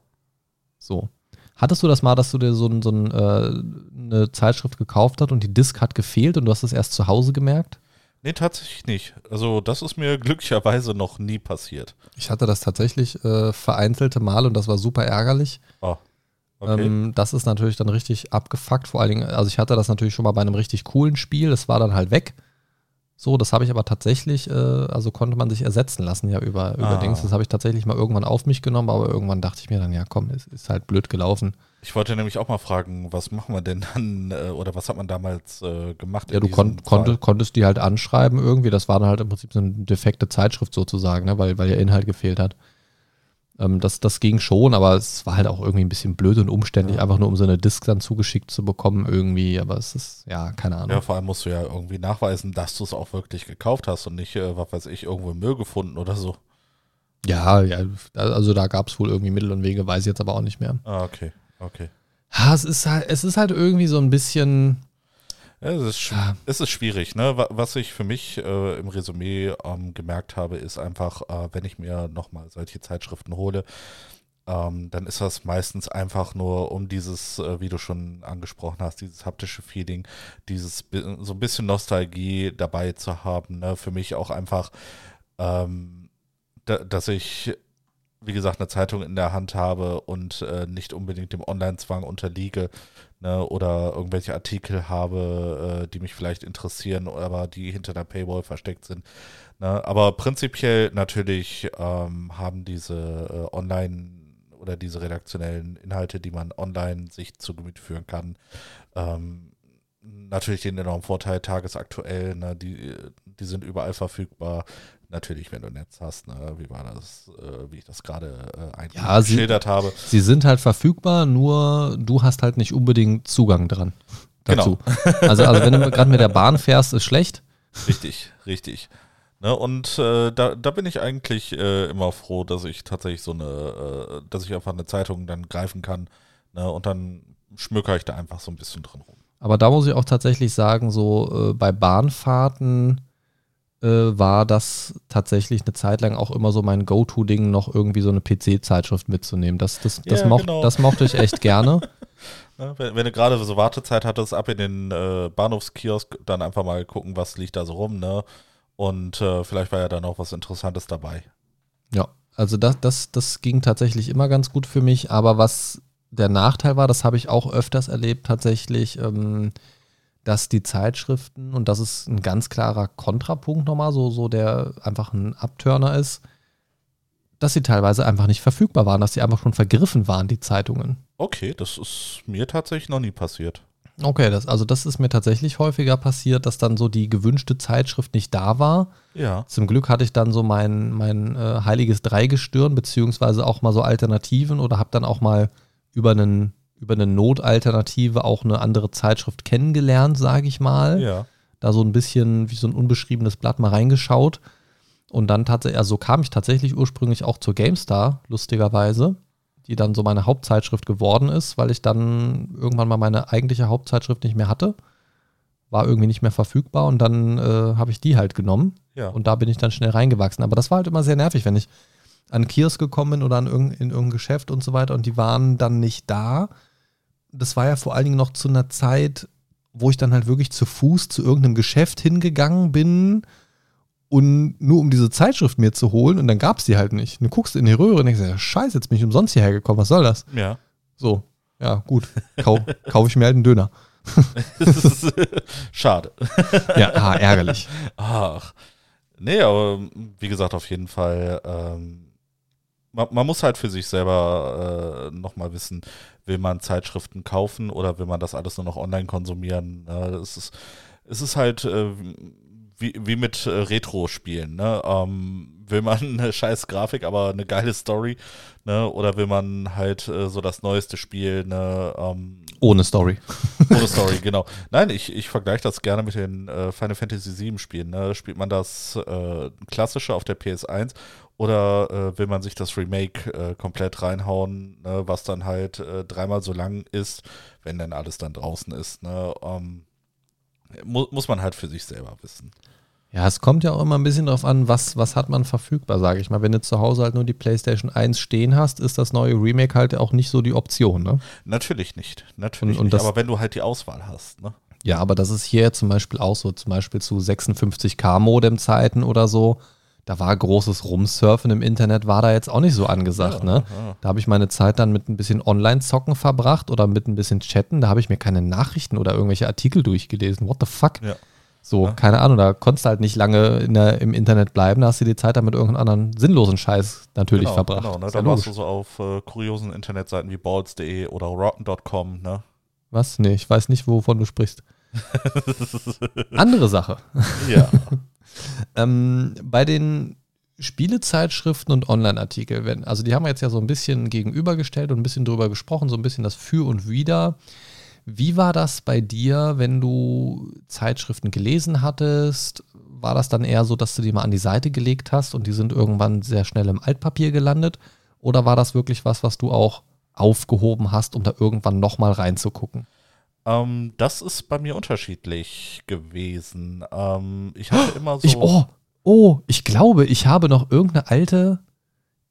So. Hattest du das mal, dass du dir so, ein, so ein, äh, eine Zeitschrift gekauft hast und die Disc hat gefehlt und du hast es erst zu Hause gemerkt? Nee, tatsächlich nicht. Also, das ist mir (laughs) glücklicherweise noch nie passiert. Ich hatte das tatsächlich äh, vereinzelte Mal und das war super ärgerlich. Ah, okay. Ähm, das ist natürlich dann richtig abgefuckt. Vor allen Dingen, also ich hatte das natürlich schon mal bei einem richtig coolen Spiel, das war dann halt weg. So, das habe ich aber tatsächlich, äh, also konnte man sich ersetzen lassen ja über, über Ah. Dings. Das habe ich tatsächlich mal irgendwann auf mich genommen, aber irgendwann dachte ich mir dann, ja komm, es ist halt blöd gelaufen. ich wollte nämlich auch mal fragen, was machen wir denn dann, äh, oder was hat man damals äh, gemacht? Ja, du kon diesem konnt, Fall? konntest die halt anschreiben irgendwie. Das war dann halt im Prinzip so eine defekte Zeitschrift sozusagen, ne? weil, weil der Inhalt gefehlt hat. Ähm, das, das ging schon, aber es war halt auch irgendwie ein bisschen blöd und umständlich, Ja. einfach nur um so eine Disk dann zugeschickt zu bekommen irgendwie. Aber es ist, ja, keine Ahnung. Ja, vor allem musst du ja irgendwie nachweisen, dass du es auch wirklich gekauft hast und nicht, äh, was weiß ich, irgendwo im Müll gefunden oder so. Ja, ja, also da gab es wohl irgendwie Mittel und Wege, weiß ich jetzt aber auch nicht mehr. Ah, okay, okay. Ha, es ist halt, es ist halt irgendwie so ein bisschen. Es, ist, Ja. es ist schwierig, ne? Wa- Was ich für mich äh, im Resümee ähm, gemerkt habe, ist einfach, äh, wenn ich mir nochmal solche Zeitschriften hole, ähm, dann ist das meistens einfach nur um dieses, äh, wie du schon angesprochen hast, dieses haptische Feeling, dieses so ein bisschen Nostalgie dabei zu haben. Ne? Für mich auch einfach, ähm, da, dass ich, wie gesagt, eine Zeitung in der Hand habe und äh, nicht unbedingt dem Online-Zwang unterliege ne, oder irgendwelche Artikel habe, äh, die mich vielleicht interessieren, aber die hinter der Paywall versteckt sind. Ne. Aber prinzipiell natürlich ähm, haben diese äh, Online- oder diese redaktionellen Inhalte, die man online sich zu Gemüte führen kann, ähm, natürlich den enormen Vorteil tagesaktuell, ne, die, die sind überall verfügbar. Natürlich, wenn du Netz hast, ne? wie war das, äh, wie ich das gerade äh, Ja, sie- habe. Sie sind halt verfügbar, nur du hast halt nicht unbedingt Zugang dran. Dazu. (laughs) Also, also wenn du gerade mit der Bahn fährst, ist schlecht. Richtig, richtig. Ne, und äh, da, da bin ich eigentlich äh, immer froh, dass ich tatsächlich so eine, äh, dass ich einfach eine Zeitung dann greifen kann. Ne, und dann schmöker ich da einfach so ein bisschen drin rum. Aber da muss ich auch tatsächlich sagen, so äh, bei Bahnfahrten äh, war das tatsächlich eine Zeit lang auch immer so mein Go-To-Ding, noch irgendwie so eine PC-Zeitschrift mitzunehmen. Das, das, das, Ja, moch, genau. das mochte ich echt gerne. (laughs) Ne, wenn, wenn du gerade so Wartezeit hattest, ab in den äh, Bahnhofskiosk, dann einfach mal gucken, was liegt da so rum, ne? Und äh, vielleicht war ja da noch was Interessantes dabei. Ja, also das, das, das ging tatsächlich immer ganz gut für mich, aber was der Nachteil war, das habe ich auch öfters erlebt tatsächlich, ähm, dass die Zeitschriften, und das ist ein ganz klarer Kontrapunkt nochmal, so, so der einfach ein Abturner ist, dass sie teilweise einfach nicht verfügbar waren, dass sie einfach schon vergriffen waren, die Zeitungen. Okay, das ist mir tatsächlich noch nie passiert. Okay, das, also das ist mir tatsächlich häufiger passiert, dass dann so die gewünschte Zeitschrift nicht da war. Ja. Zum Glück hatte ich dann so mein, mein äh, heiliges Dreigestirn, beziehungsweise auch mal so Alternativen oder habe dann auch mal über, einen, über eine Notalternative auch eine andere Zeitschrift kennengelernt, sage ich mal. Ja. Da so ein bisschen wie so ein unbeschriebenes Blatt mal reingeschaut. Und dann tatsächlich, also so kam ich tatsächlich ursprünglich auch zur GameStar, lustigerweise, die dann so meine Hauptzeitschrift geworden ist, weil ich dann irgendwann mal meine eigentliche Hauptzeitschrift nicht mehr hatte. War irgendwie nicht mehr verfügbar und dann äh, habe ich die halt genommen. Ja. Und da bin ich dann schnell reingewachsen. Aber das war halt immer sehr nervig, wenn ich an Kiosk gekommen bin oder an irgend, in irgendein Geschäft und so weiter und die waren dann nicht da. Das war ja vor allen Dingen noch zu einer Zeit, wo ich dann halt wirklich zu Fuß zu irgendeinem Geschäft hingegangen bin und nur um diese Zeitschrift mir zu holen und dann gab es die halt nicht. Und du guckst in die Röhre und denkst, ja, scheiße, jetzt bin ich umsonst hierher gekommen, was soll das? Ja. So, ja, gut, kau, (laughs) kaufe ich mir halt einen Döner. Das (laughs) ist schade. Ja, ah, ärgerlich. Ach. Nee, aber wie gesagt, auf jeden Fall. Ähm, man, man muss halt für sich selber äh, nochmal wissen, will man Zeitschriften kaufen oder will man das alles nur noch online konsumieren? Äh, es, ist, es ist halt äh, wie, wie mit äh, Retro-Spielen. Ne? Ähm, will man eine (laughs) scheiß Grafik, aber eine geile Story? Ne? Oder will man halt äh, so das neueste Spiel? Ne? Ähm, Ohne Story. (laughs) ohne Story, (laughs) genau. Nein, ich, ich vergleiche das gerne mit den äh, Final Fantasy VII Spielen. Ne? Spielt man das äh, klassische auf der PS1 oder äh, will man sich das Remake äh, komplett reinhauen, ne? was dann halt äh, dreimal so lang ist, wenn dann alles dann draußen ist. Ne? Ähm, mu muss man halt für sich selber wissen. Ja, es kommt ja auch immer ein bisschen drauf an, was, was hat man verfügbar, sage ich mal. Wenn du zu Hause halt nur die PlayStation 1 stehen hast, ist das neue Remake halt auch nicht so die Option, ne? Natürlich nicht, natürlich Und- und nicht. Aber wenn du halt die Auswahl hast, ne? Ja, aber das ist hier zum Beispiel auch so, zum Beispiel zu 56K-Modem-Zeiten oder so. Da war großes Rumsurfen im Internet, war da jetzt auch nicht so angesagt, Ja, ne? ja. Da habe ich meine Zeit dann mit ein bisschen Online-Zocken verbracht oder mit ein bisschen Chatten. Da habe ich mir keine Nachrichten oder irgendwelche Artikel durchgelesen. What the fuck? Ja. So, keine Ahnung, da konntest du halt nicht lange in der, im Internet bleiben. Da hast du die Zeit dann mit irgendeinem anderen sinnlosen Scheiß natürlich genau, verbracht. Genau, ne? Da warst du so auf äh, kuriosen Internetseiten wie balls.de oder rotten.com, ne? Was? Nee, ich weiß nicht, wovon du sprichst. (laughs) Andere Sache. ja. (laughs) Ähm, bei den Spielezeitschriften und Online-Artikel, also die haben wir jetzt ja so ein bisschen gegenübergestellt und ein bisschen drüber gesprochen, so ein bisschen das Für und Wider. Wie war das bei dir, wenn du Zeitschriften gelesen hattest? War das dann eher so, dass du die mal an die Seite gelegt hast und die sind irgendwann sehr schnell im Altpapier gelandet? Oder war das wirklich was, was du auch aufgehoben hast, um da irgendwann nochmal reinzugucken? Ähm, das ist bei mir unterschiedlich gewesen. Ähm, ich hatte (gasps) immer so. Ich, oh, oh, ich glaube, ich habe noch irgendeine alte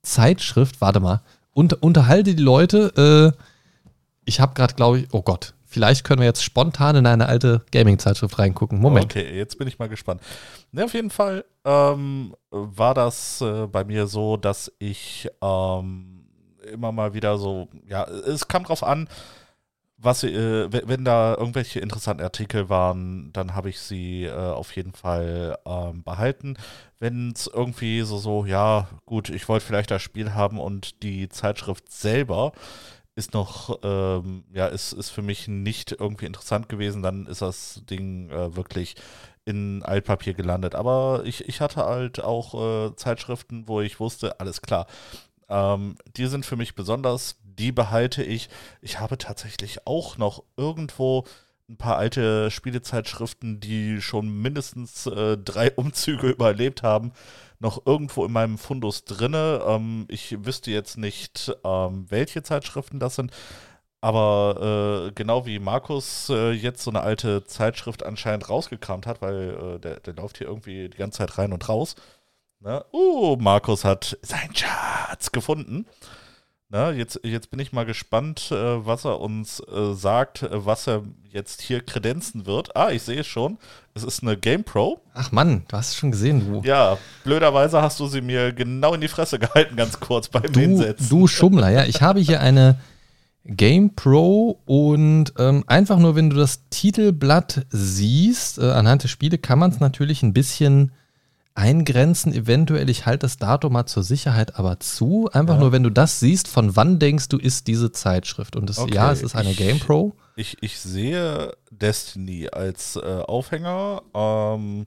Zeitschrift. Warte mal. Unter, unterhalte die Leute. Äh, ich habe gerade, glaube ich, oh Gott, vielleicht können wir jetzt spontan in eine alte Gaming-Zeitschrift reingucken. Moment. Okay, jetzt bin ich mal gespannt. Ne, auf jeden Fall ähm, war das äh, bei mir so, dass ich ähm, immer mal wieder so, ja, es kam drauf an, was, äh, wenn, da irgendwelche interessanten Artikel waren, dann habe ich sie äh, auf jeden Fall ähm, behalten. Wenn es irgendwie so, so, ja, gut, ich wollte vielleicht das Spiel haben und die Zeitschrift selber ist noch, ähm, ja, ist, ist für mich nicht irgendwie interessant gewesen. Dann ist das Ding äh, wirklich in Altpapier gelandet. Aber ich, ich hatte halt auch äh, Zeitschriften, wo ich wusste, alles klar. Ähm, die sind für mich besonders, die behalte ich. Ich habe tatsächlich auch noch irgendwo ein paar alte Spielezeitschriften, die schon mindestens äh, drei (laughs) Umzüge überlebt haben, noch irgendwo in meinem Fundus drinne. Ähm, ich wüsste jetzt nicht, ähm, welche Zeitschriften das sind, aber äh, genau wie Markus äh, jetzt so eine alte Zeitschrift anscheinend rausgekramt hat, weil äh, der, der läuft hier irgendwie die ganze Zeit rein und raus. Ne? Uh, Markus hat seinen Schatz gefunden. Na, jetzt, jetzt bin ich mal gespannt, äh, was er uns äh, sagt, äh, was er jetzt hier kredenzen wird. Ah, ich sehe es schon. Es ist eine GamePro. Ach Mann, du hast es schon gesehen, du. Ja, blöderweise hast du sie mir genau in die Fresse gehalten, ganz kurz beim Du, Hinsetzen. du Schummler, ja. Ich habe hier eine GamePro und ähm, einfach nur, wenn du das Titelblatt siehst, äh, anhand der Spiele, kann man es natürlich ein bisschen eingrenzen. Eventuell, ich halte das Datum mal zur Sicherheit aber zu. Einfach Ja. nur, wenn du das siehst, von wann denkst du, ist diese Zeitschrift? Und das, Okay, ja, es ist eine ich- GamePro. Ich, ich sehe Destiny als äh, Aufhänger. Ähm,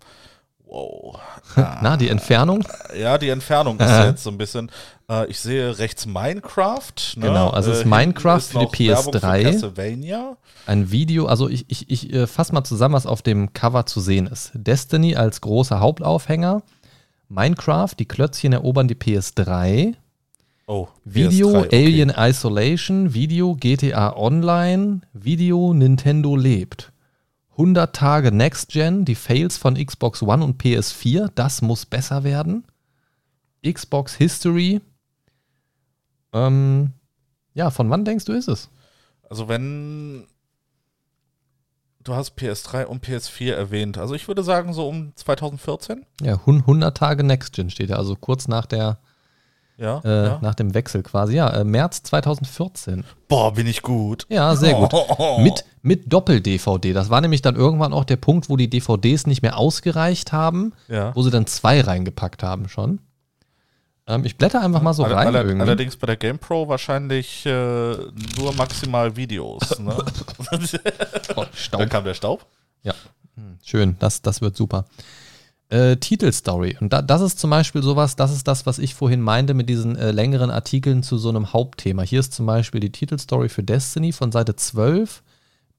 wow. Na, die Entfernung? Ja, die Entfernung ist jetzt so ein bisschen. Äh, ich sehe rechts Minecraft. Ne? Genau, also es ist hinten Minecraft ist für die noch Werbung PS3. Für Castlevania. Ein Video, also ich, ich, ich äh, fasse mal zusammen, was auf dem Cover zu sehen ist. Destiny als großer Hauptaufhänger. Minecraft, die Klötzchen erobern die PS3. Oh, Video PS3, okay. Alien Isolation, Video GTA Online, Video Nintendo lebt. 100 Tage Next Gen, die Fails von Xbox One und PS4, das muss besser werden. Xbox History. Ähm, ja, von wann denkst du ist es? Also wenn du hast PS3 und PS4 erwähnt, also ich würde sagen so um 2014. Ja, hun- 100 Tage Next Gen steht ja, also kurz nach der Ja. äh, ja. nach dem Wechsel quasi. Ja, äh, März 2014. Boah, bin ich gut. Ja, sehr gut. (laughs) Mit, mit Doppel-DVD. Das war nämlich dann irgendwann auch der Punkt, wo die DVDs nicht mehr ausgereicht haben, Ja. wo sie dann zwei reingepackt haben schon. Ähm, ich blätter einfach mal so Aller- rein aller- allerdings bei der GamePro wahrscheinlich äh, nur maximal Videos. Ne? (laughs) Oh, Staub. kam der Staub. Ja, Hm, schön, das, das wird super. Äh, Titelstory. Und da, das ist zum Beispiel sowas, das ist das, was ich vorhin meinte mit diesen äh, längeren Artikeln zu so einem Hauptthema. Hier ist zum Beispiel die Titelstory für Destiny von Seite 12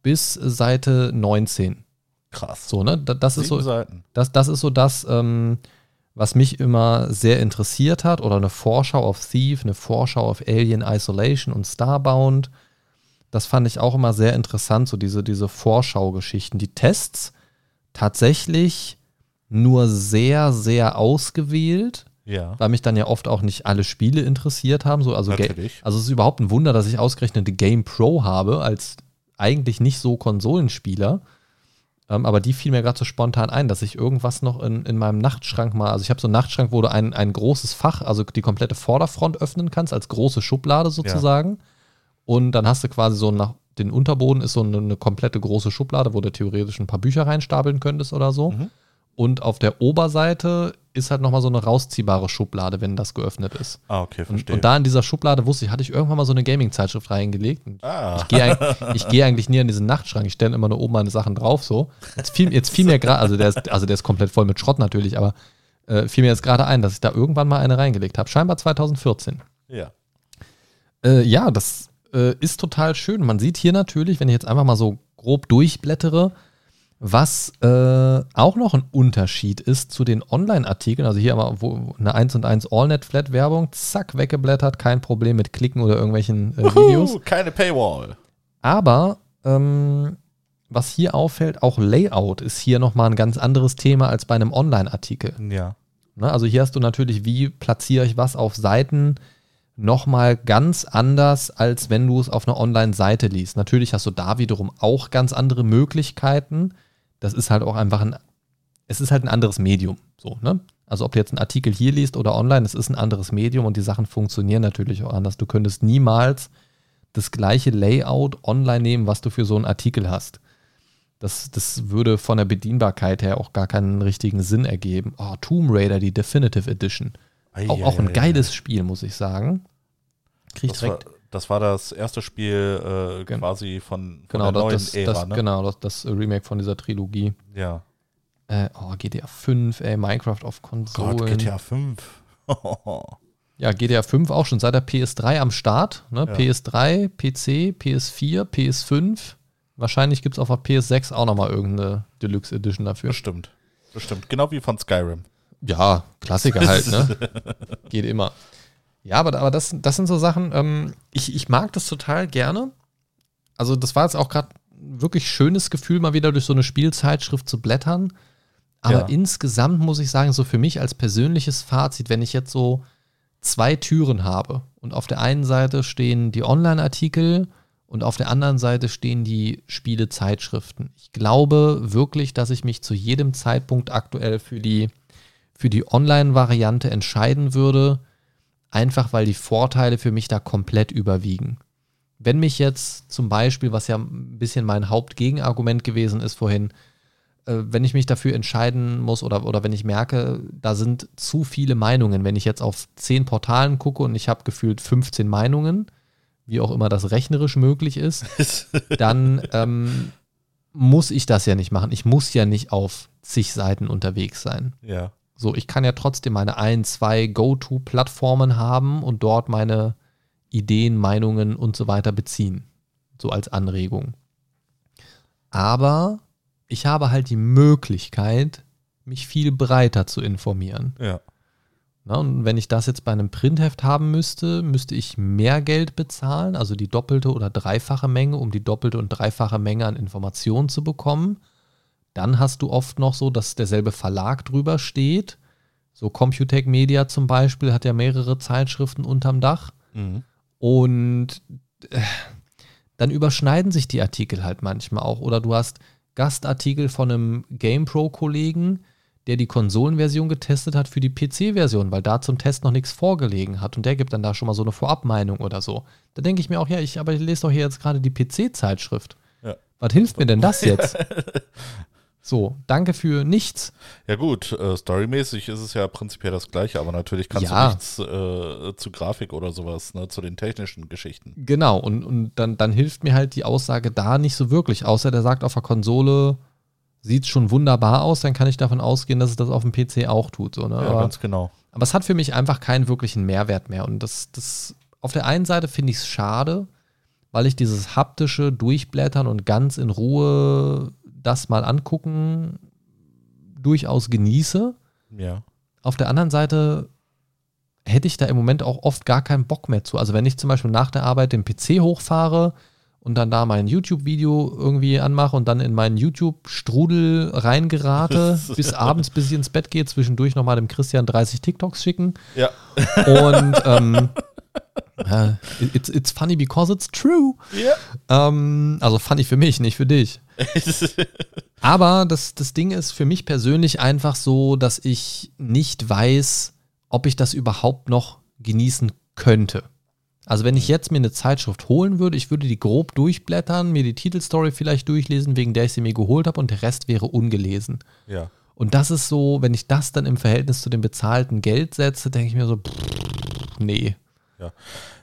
bis Seite 19. Krass. So, ne? Da- Das ist Sieben so, Seiten. das, das ist so das, ähm, was mich immer sehr interessiert hat. Oder eine Vorschau auf Thief, eine Vorschau auf Alien Isolation und Starbound. Das fand ich auch immer sehr interessant, so diese, diese Vorschaugeschichten. Die Tests tatsächlich nur sehr, sehr ausgewählt, Ja. weil mich dann ja oft auch nicht alle Spiele interessiert haben. So, also, Natürlich. also es ist überhaupt ein Wunder, dass ich ausgerechnet die Game Pro habe, als eigentlich nicht so Konsolenspieler. Ähm, aber die fiel mir gerade so spontan ein, dass ich irgendwas noch in, in meinem Nachtschrank mal, also ich habe so einen Nachtschrank, wo du ein, ein großes Fach, also die komplette Vorderfront öffnen kannst, als große Schublade sozusagen. Und dann hast du quasi so nach den Unterboden ist so eine, eine komplette große Schublade, wo du theoretisch ein paar Bücher reinstapeln könntest oder so. Mhm. Und auf der Oberseite ist halt nochmal so eine rausziehbare Schublade, wenn das geöffnet ist. Ah, okay, Und, verstehe. und da in dieser Schublade wusste ich, hatte ich irgendwann mal so eine Gaming-Zeitschrift reingelegt. Und ah, Ich gehe gehe eigentlich nie an diesen Nachtschrank. Ich stelle immer nur oben meine Sachen drauf. So. Jetzt fiel, jetzt fiel mir gerade, also, der ist- also der ist komplett voll mit Schrott natürlich, aber äh, fiel mir jetzt gerade ein, dass ich da irgendwann mal eine reingelegt habe. Scheinbar 2014. ja. Äh, ja, das äh, ist total schön. Man sieht hier natürlich, wenn ich jetzt einfach mal so grob durchblättere, was äh, auch noch ein Unterschied ist zu den Online-Artikeln. Also hier aber wo eine 1 und 1 AllNet-Flat-Werbung, zack, weggeblättert, kein Problem mit Klicken oder irgendwelchen äh, Videos. Wuhu, keine Paywall. Aber ähm, was hier auffällt, auch Layout ist hier nochmal ein ganz anderes Thema als bei einem Online-Artikel. Ja. Ne? Also hier hast du natürlich, wie platziere ich was auf Seiten, nochmal ganz anders, als wenn du es auf einer Online-Seite liest. Natürlich hast du da wiederum auch ganz andere Möglichkeiten. Das ist halt auch einfach ein, es ist halt ein anderes Medium. So, ne? Also ob du jetzt einen Artikel hier liest oder online, es ist ein anderes Medium und die Sachen funktionieren natürlich auch anders. Du könntest niemals das gleiche Layout online nehmen, was du für so einen Artikel hast. Das, das würde von der Bedienbarkeit her auch gar keinen richtigen Sinn ergeben. Oh, Tomb Raider, die Definitive Edition. Auch, auch ein Eieiei. geiles Spiel, muss ich sagen. Kriegt Das war, direkt. Das war das erste Spiel äh, quasi von, von Genau, der neuen das, das, Ära, das, ne? genau das, das Remake von dieser Trilogie. Ja. Äh, oh, GTA 5, ey, Minecraft auf Konsolen. Gott, GTA 5. (laughs) Ja, GTA 5 auch schon seit der PS3 am Start. Ne? Ja. PS3, PC, PS4, PS5. Wahrscheinlich gibt es auf der PS6 auch nochmal irgendeine Deluxe Edition dafür. Bestimmt. Bestimmt. Genau wie von Skyrim. Ja, Klassiker halt, ne? (laughs) Geht immer. Ja, aber, aber das, das sind so Sachen, ähm, ich, ich mag das total gerne. Also, das war jetzt auch gerade wirklich schönes Gefühl, mal wieder durch so eine Spielzeitschrift zu blättern. Aber Ja. insgesamt muss ich sagen, so für mich als persönliches Fazit, wenn ich jetzt so zwei Türen habe und auf der einen Seite stehen die Online-Artikel und auf der anderen Seite stehen die Spielezeitschriften. Ich glaube wirklich, dass ich mich zu jedem Zeitpunkt aktuell für die, für die Online-Variante entscheiden würde, einfach weil die Vorteile für mich da komplett überwiegen. Wenn mich jetzt zum Beispiel, was ja ein bisschen mein Hauptgegenargument gewesen ist vorhin, äh, wenn ich mich dafür entscheiden muss oder, oder wenn ich merke, da sind zu viele Meinungen, wenn ich jetzt auf zehn Portalen gucke und ich habe gefühlt 15 Meinungen, wie auch immer das rechnerisch möglich ist, (laughs) dann ähm, muss ich das ja nicht machen. Ich muss ja nicht auf zig Seiten unterwegs sein. ja. So, ich kann ja trotzdem meine ein, zwei Go-To-Plattformen haben und dort meine Ideen, Meinungen und so weiter beziehen. So als Anregung. Aber ich habe halt die Möglichkeit, mich viel breiter zu informieren. Ja. Na, und wenn ich das jetzt bei einem Printheft haben müsste, müsste ich mehr Geld bezahlen, also die doppelte oder dreifache Menge, um die doppelte und dreifache Menge an Informationen zu bekommen. Dann hast du oft noch so, dass derselbe Verlag drüber steht. So Computec Media zum Beispiel hat ja mehrere Zeitschriften unterm Dach. Mhm. Und äh, dann überschneiden sich die Artikel halt manchmal auch. Oder du hast Gastartikel von einem GamePro-Kollegen, der die Konsolenversion getestet hat für die PC-Version, weil da zum Test noch nichts vorgelegen hat. Und der gibt dann da schon mal so eine Vorabmeinung oder so. Da denke ich mir auch, ja, ich, aber ich lese doch hier jetzt gerade die PC-Zeitschrift. Ja. Was hilft mir denn das jetzt? (laughs) so, danke für nichts. Ja gut, äh, storymäßig ist es ja prinzipiell das gleiche, aber natürlich kannst Ja. du nichts äh, zu Grafik oder sowas, ne, zu den technischen Geschichten. Genau, und, und dann, dann hilft mir halt die Aussage da nicht so wirklich, außer der sagt auf der Konsole sieht schon wunderbar aus, dann kann ich davon ausgehen, dass es das auf dem PC auch tut. So, ne? Ja, aber, ganz genau. aber es hat für mich einfach keinen wirklichen Mehrwert mehr. Und das, das auf der einen Seite finde ich es schade, weil ich dieses haptische Durchblättern und ganz in Ruhe das mal angucken durchaus genieße. Ja. Auf der anderen Seite hätte ich da im Moment auch oft gar keinen Bock mehr zu. Also wenn ich zum Beispiel nach der Arbeit den PC hochfahre und dann da mein YouTube-Video irgendwie anmache und dann in meinen YouTube-Strudel reingerate, (laughs) bis abends, bis ich ins Bett gehe, zwischendurch nochmal dem Christian 30 TikToks schicken. Ja. Und ähm, (laughs) ja, it's, it's funny because it's true. Ja. Ähm, also funny für mich, nicht für dich. (laughs) Aber das, das Ding ist für mich persönlich einfach so, dass ich nicht weiß, ob ich das überhaupt noch genießen könnte. Also wenn ich jetzt mir eine Zeitschrift holen würde, ich würde die grob durchblättern, mir die Titelstory vielleicht durchlesen, wegen der ich sie mir geholt habe und der Rest wäre ungelesen. ja. Und das ist so, wenn ich das dann im Verhältnis zu dem bezahlten Geld setze, denke ich mir so, pff, nee.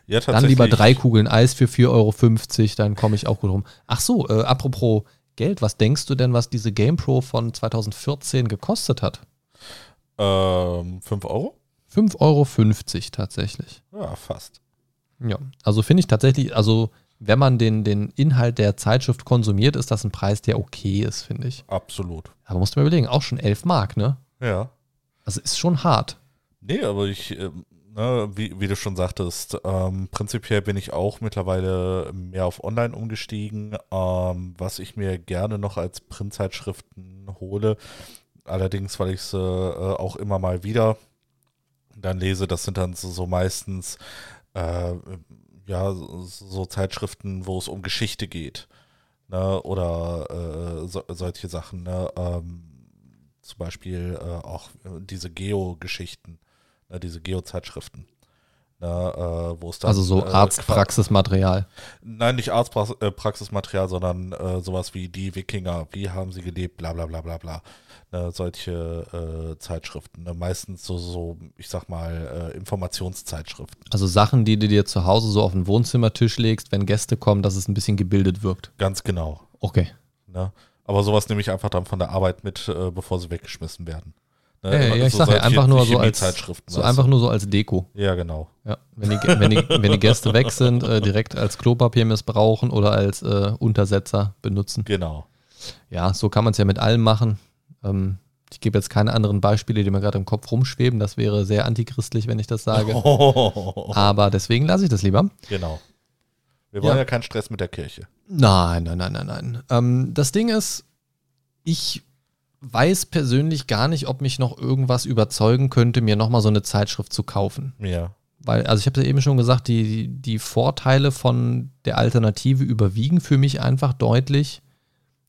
Ja, Dann lieber drei Kugeln Eis für 4,50 Euro, dann komme ich auch gut rum. Ach so, äh, apropos Geld, was denkst du denn, was diese GamePro von 2014 gekostet hat? Ähm, 5 Euro? 5,50 Euro tatsächlich. Ja, fast. Ja, also finde ich tatsächlich, also wenn man den, den Inhalt der Zeitschrift konsumiert, ist das ein Preis, der okay ist, finde ich. Absolut. Aber musst du mir überlegen, auch schon 11 Mark, ne? Ja. Also ist schon hart. Nee, aber ich, ähm, ne, wie, wie du schon sagtest, ähm, prinzipiell bin ich auch mittlerweile mehr auf Online umgestiegen, ähm, was ich mir gerne noch als Printzeitschriften hole. Allerdings, weil ich sie äh, auch immer mal wieder dann lese, das sind dann so, so meistens äh, ja, so, Zeitschriften, wo es um Geschichte geht. Ne, oder äh, so, solche Sachen. Ne, ähm, zum Beispiel äh, auch äh, diese Geo-Geschichten, ne, diese Geo-Zeitschriften. Ne, äh, wo es dann, Also so äh, Arztpraxismaterial. Nein, nicht Arztpraxismaterial, sondern äh, sowas wie die Wikinger, wie haben sie gelebt, bla bla bla bla bla. Ne, solche äh, Zeitschriften. Ne, meistens so, so, ich sag mal, äh, Informationszeitschriften. Also Sachen, die du dir zu Hause so auf den Wohnzimmertisch legst, wenn Gäste kommen, dass es ein bisschen gebildet wirkt. Ganz genau. Okay. Ne? Aber sowas nehme ich einfach dann von der Arbeit mit, äh, bevor sie weggeschmissen werden. Ne, Ja, ja, ich so sag ja, einfach nur so als, so einfach nur so als Deko. Ja, genau. Ja, wenn die, wenn die, (laughs) wenn die Gäste weg sind, äh, direkt als Klopapier missbrauchen oder als äh, Untersetzer benutzen. Genau. Ja, so kann man es ja mit allem machen. Ähm, ich gebe jetzt keine anderen Beispiele, die mir gerade im Kopf rumschweben. Das wäre sehr antichristlich, wenn ich das sage. (laughs) Aber deswegen lasse ich das lieber. Genau. Wir wollen Ja. ja keinen Stress mit der Kirche. Nein, nein, nein, nein, nein. Ähm, das Ding ist, ich weiß persönlich gar nicht, ob mich noch irgendwas überzeugen könnte, mir nochmal so eine Zeitschrift zu kaufen. Ja. Weil, also ich habe es ja eben schon gesagt, die, die Vorteile von der Alternative überwiegen für mich einfach deutlich.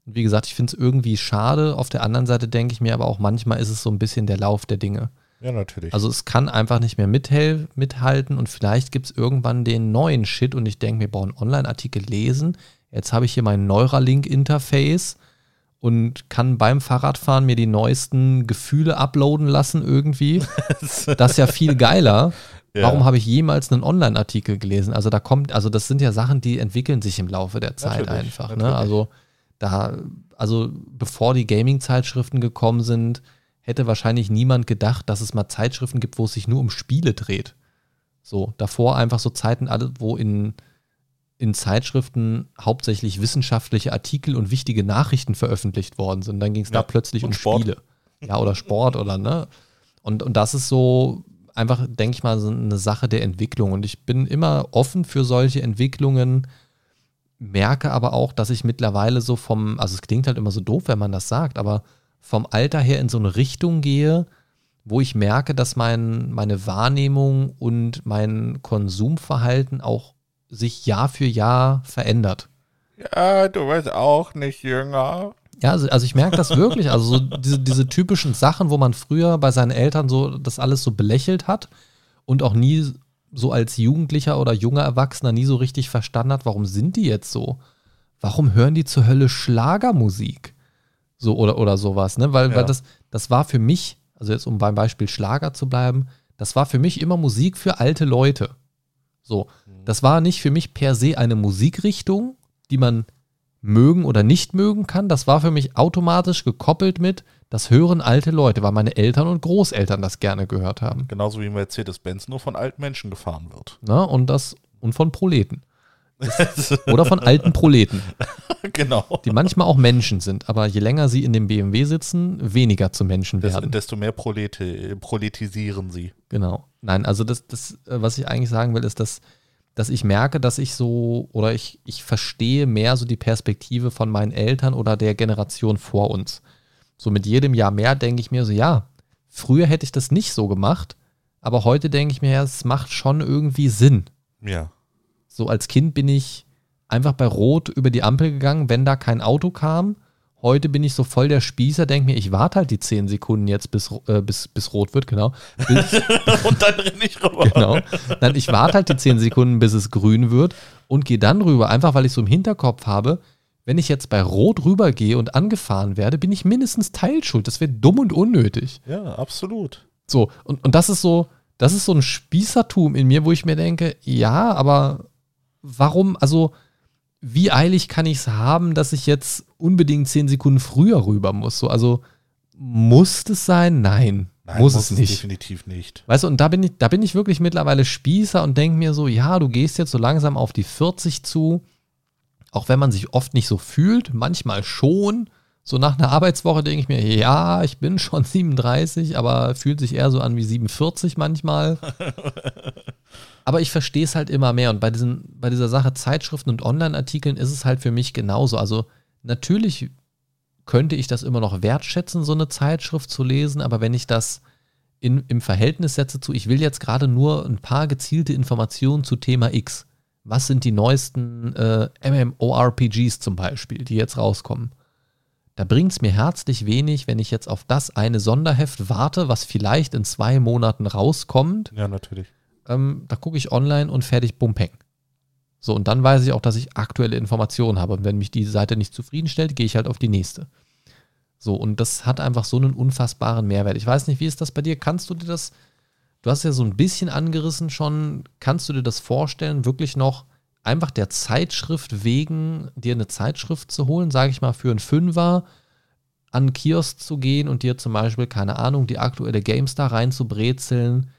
Und wie gesagt, ich finde es irgendwie schade. Auf der anderen Seite denke ich mir aber auch, manchmal ist es so ein bisschen der Lauf der Dinge. Ja, natürlich. Also es kann einfach nicht mehr mithalten und vielleicht gibt es irgendwann den neuen Shit und ich denke mir, boah, einen Online-Artikel lesen. Jetzt habe ich hier mein Neuralink-Interface und kann beim Fahrradfahren mir die neuesten Gefühle uploaden lassen irgendwie. (laughs) Das ist ja viel geiler. Ja. Warum habe ich jemals einen Online-Artikel gelesen? Also da kommt, also das sind ja Sachen, die entwickeln sich im Laufe der Zeit Natürlich, einfach. Ne? natürlich. Also da, also bevor die Gaming-Zeitschriften gekommen sind, hätte wahrscheinlich niemand gedacht, dass es mal Zeitschriften gibt, wo es sich nur um Spiele dreht. So, davor einfach so Zeiten, wo in, in Zeitschriften hauptsächlich wissenschaftliche Artikel und wichtige Nachrichten veröffentlicht worden sind. Dann ging es da Ja, plötzlich und um Sport. Spiele. Ja, oder Sport oder ne? Und, und das ist so einfach, denke ich mal, so eine Sache der Entwicklung. Und ich bin immer offen für solche Entwicklungen, merke aber auch, dass ich mittlerweile so vom, also es klingt halt immer so doof, wenn man das sagt, aber vom Alter her in so eine Richtung gehe, wo ich merke, dass mein, meine Wahrnehmung und mein Konsumverhalten auch sich Jahr für Jahr verändert. ja, du wirst auch nicht jünger. Ja, also, also ich merke das wirklich. Also so diese, diese typischen Sachen, wo man früher bei seinen Eltern so das alles so belächelt hat und auch nie so als Jugendlicher oder junger Erwachsener nie so richtig verstanden hat, warum sind die jetzt so? Warum hören die zur Hölle Schlagermusik? So oder, oder sowas, ne? Weil, Ja. weil das, das war für mich, also jetzt um beim Beispiel Schlager zu bleiben, das war für mich immer Musik für alte Leute. So, das war nicht für mich per se eine Musikrichtung, die man mögen oder nicht mögen kann. Das war für mich automatisch gekoppelt mit, das hören alte Leute, weil meine Eltern und Großeltern das gerne gehört haben. Genauso wie Mercedes-Benz nur von alten Menschen gefahren wird. Ne? Und das, und von Proleten. (laughs) Oder von alten Proleten, (laughs) genau. die manchmal auch Menschen sind, aber je länger sie in dem BMW sitzen, weniger zu Menschen Des, werden. desto mehr Prolete, proletisieren sie. Genau. Nein, also das, das, äh, was ich eigentlich sagen will, ist, dass, dass ich merke, dass ich so, oder ich, ich verstehe mehr so die Perspektive von meinen Eltern oder der Generation vor uns. So mit jedem Jahr mehr denke ich mir so, ja, früher hätte ich das nicht so gemacht, aber heute denke ich mir, ja, es macht schon irgendwie Sinn. Ja. So als Kind bin ich einfach bei Rot über die Ampel gegangen, wenn da kein Auto kam. Heute bin ich so voll der Spießer, denke mir, ich warte halt die 10 Sekunden jetzt, bis, äh, bis, bis rot wird, genau. Bis, (laughs) Und dann renne ich rüber. genau. Nein, ich warte halt die 10 Sekunden, bis es grün wird und gehe dann rüber, einfach weil ich so im Hinterkopf habe, wenn ich jetzt bei Rot rübergehe und angefahren werde, bin ich mindestens teilschuld. Das wäre dumm und unnötig. Ja, absolut. So, und, und das ist so, das ist so ein Spießertum in mir, wo ich mir denke, ja, aber warum, also wie eilig kann ich es haben, dass ich jetzt unbedingt 10 Sekunden früher rüber muss? So, also muss es sein? Nein, Nein, muss, es nicht. Definitiv nicht. Weißt du, und da bin ich, da bin ich wirklich mittlerweile Spießer und denke mir so, ja, du gehst jetzt so langsam auf die 40 zu, auch wenn man sich oft nicht so fühlt, manchmal schon. So nach einer Arbeitswoche denke ich mir, ja, ich bin schon (laughs) 37, aber fühlt sich eher so an wie 47 manchmal. (laughs) aber ich verstehe es halt immer mehr. Und bei, diesen, bei dieser Sache Zeitschriften und Online-Artikeln ist es halt für mich genauso. Also natürlich könnte ich das immer noch wertschätzen, so eine Zeitschrift zu lesen, aber wenn ich das in, im Verhältnis setze zu, ich will jetzt gerade nur ein paar gezielte Informationen zu Thema X. Was sind die neuesten äh, MMORPGs zum Beispiel, die jetzt rauskommen? Da bringt es mir herzlich wenig, wenn ich jetzt auf das eine Sonderheft warte, was vielleicht in zwei Monaten rauskommt, Ja, natürlich. Ähm, da gucke ich online und fertig, bum, peng. So, und dann weiß ich auch, dass ich aktuelle Informationen habe. Und wenn mich die Seite nicht zufriedenstellt, gehe ich halt auf die nächste. So, und das hat einfach so einen unfassbaren Mehrwert. Ich weiß nicht, wie ist das bei dir? Kannst du dir das, du hast ja so ein bisschen angerissen schon, kannst du dir das vorstellen, wirklich noch einfach der Zeitschrift wegen dir eine Zeitschrift zu holen, sage ich mal, für einen Fünfer an Kiosk zu gehen und dir zum Beispiel, keine Ahnung, die aktuelle GameStar reinzubrezeln.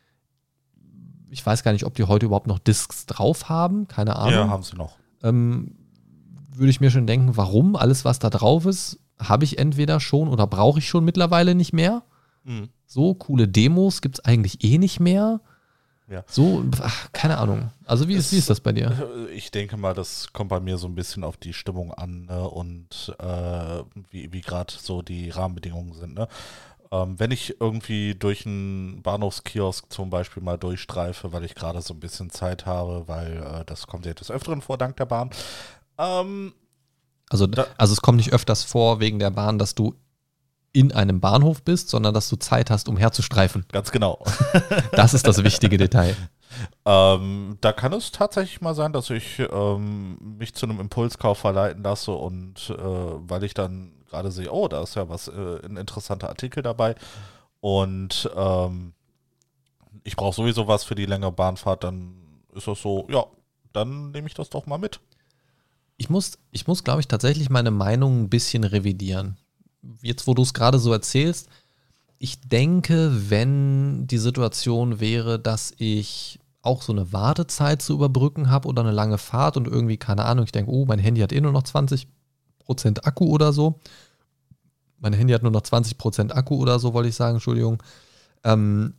Ich weiß gar nicht, ob die heute überhaupt noch Discs drauf haben, keine Ahnung. Ja, haben sie noch. Ähm, würde ich mir schon denken, warum? Alles, was da drauf ist, habe ich entweder schon oder brauche ich schon mittlerweile nicht mehr. Mhm. So coole Demos gibt es eigentlich eh nicht mehr. Ja. So, ach, keine Ahnung. Also wie ist, wie ist das bei dir? (laughs) Ich denke mal, das kommt bei mir so ein bisschen auf die Stimmung an ne? und äh, wie, wie gerade so die Rahmenbedingungen sind. Ne? Ähm, wenn ich irgendwie durch einen Bahnhofskiosk zum Beispiel mal durchstreife, weil ich gerade so ein bisschen Zeit habe, weil äh, das kommt ja des Öfteren vor, dank der Bahn. Ähm, Also, Da- also es kommt nicht öfters vor wegen der Bahn, dass du in einem Bahnhof bist, sondern dass du Zeit hast, um herzustreifen. ganz genau. (laughs) Das ist das wichtige Detail. Ähm, da kann es tatsächlich mal sein, dass ich ähm, mich zu einem Impulskauf verleiten lasse und äh, weil ich dann gerade sehe, oh, da ist ja was, äh, ein interessanter Artikel dabei und ähm, ich brauche sowieso was für die längere Bahnfahrt, dann ist das so, ja, dann nehme ich das doch mal mit. Ich muss, ich muss, glaube ich, tatsächlich meine Meinung ein bisschen revidieren. Jetzt, wo du es gerade so erzählst, ich denke, wenn die Situation wäre, dass ich auch so eine Wartezeit zu überbrücken habe oder eine lange Fahrt und irgendwie, keine Ahnung, ich denke, oh, mein Handy hat eh nur noch 20% Akku oder so. Mein Handy hat nur noch 20% Akku oder so, wollte ich sagen, Entschuldigung. Ähm,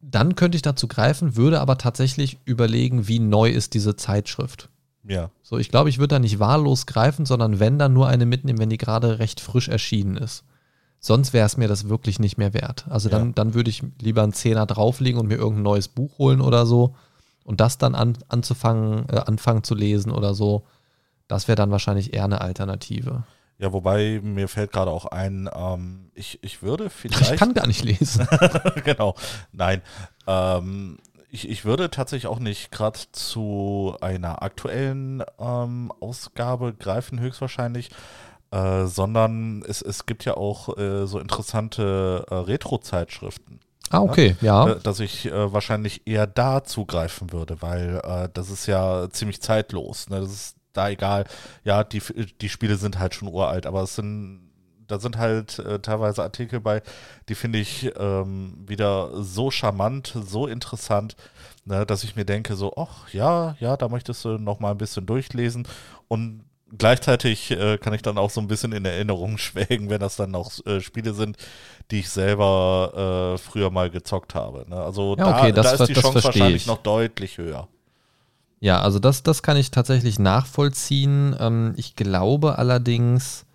dann könnte ich dazu greifen, würde aber tatsächlich überlegen, wie neu ist diese Zeitschrift. Ja, So, ich glaube, ich würde da nicht wahllos greifen, sondern wenn, dann nur eine mitnehmen, wenn die gerade recht frisch erschienen ist. Sonst wäre es mir das wirklich nicht mehr wert. Also dann, Ja. dann würde ich lieber einen Zehner drauflegen und mir irgendein neues Buch holen oder so und das dann an, anzufangen, äh, anfangen zu lesen oder so. Das wäre dann wahrscheinlich eher eine Alternative. ja, wobei mir fällt gerade auch ein, ähm, ich, ich würde (laughs) vielleicht. ich kann gar nicht lesen. (laughs) genau. Nein. Ähm, ich, ich würde tatsächlich auch nicht gerade zu einer aktuellen ähm, Ausgabe greifen, höchstwahrscheinlich, äh, sondern es, es gibt ja auch äh, so interessante äh, Retro-Zeitschriften. ah, okay, ja. äh, dass ich äh, wahrscheinlich eher da zugreifen würde, weil äh, das ist ja ziemlich zeitlos. Ne? Das ist da egal. Ja, die, die Spiele sind halt schon uralt, aber es sind, da sind halt äh, teilweise Artikel bei, die finde ich ähm, wieder so charmant, so interessant, ne, dass ich mir denke, so, ach ja, ja, da möchtest du noch mal ein bisschen durchlesen und gleichzeitig äh, kann ich dann auch so ein bisschen in Erinnerung (laughs) schwelgen, wenn das dann auch äh, Spiele sind, die ich selber äh, früher mal gezockt habe. Ne? Also Ja, okay, da, das da ist die Chance wahrscheinlich ich. noch deutlich höher. Ja, also das, das kann ich tatsächlich nachvollziehen. Ähm, ich glaube allerdings,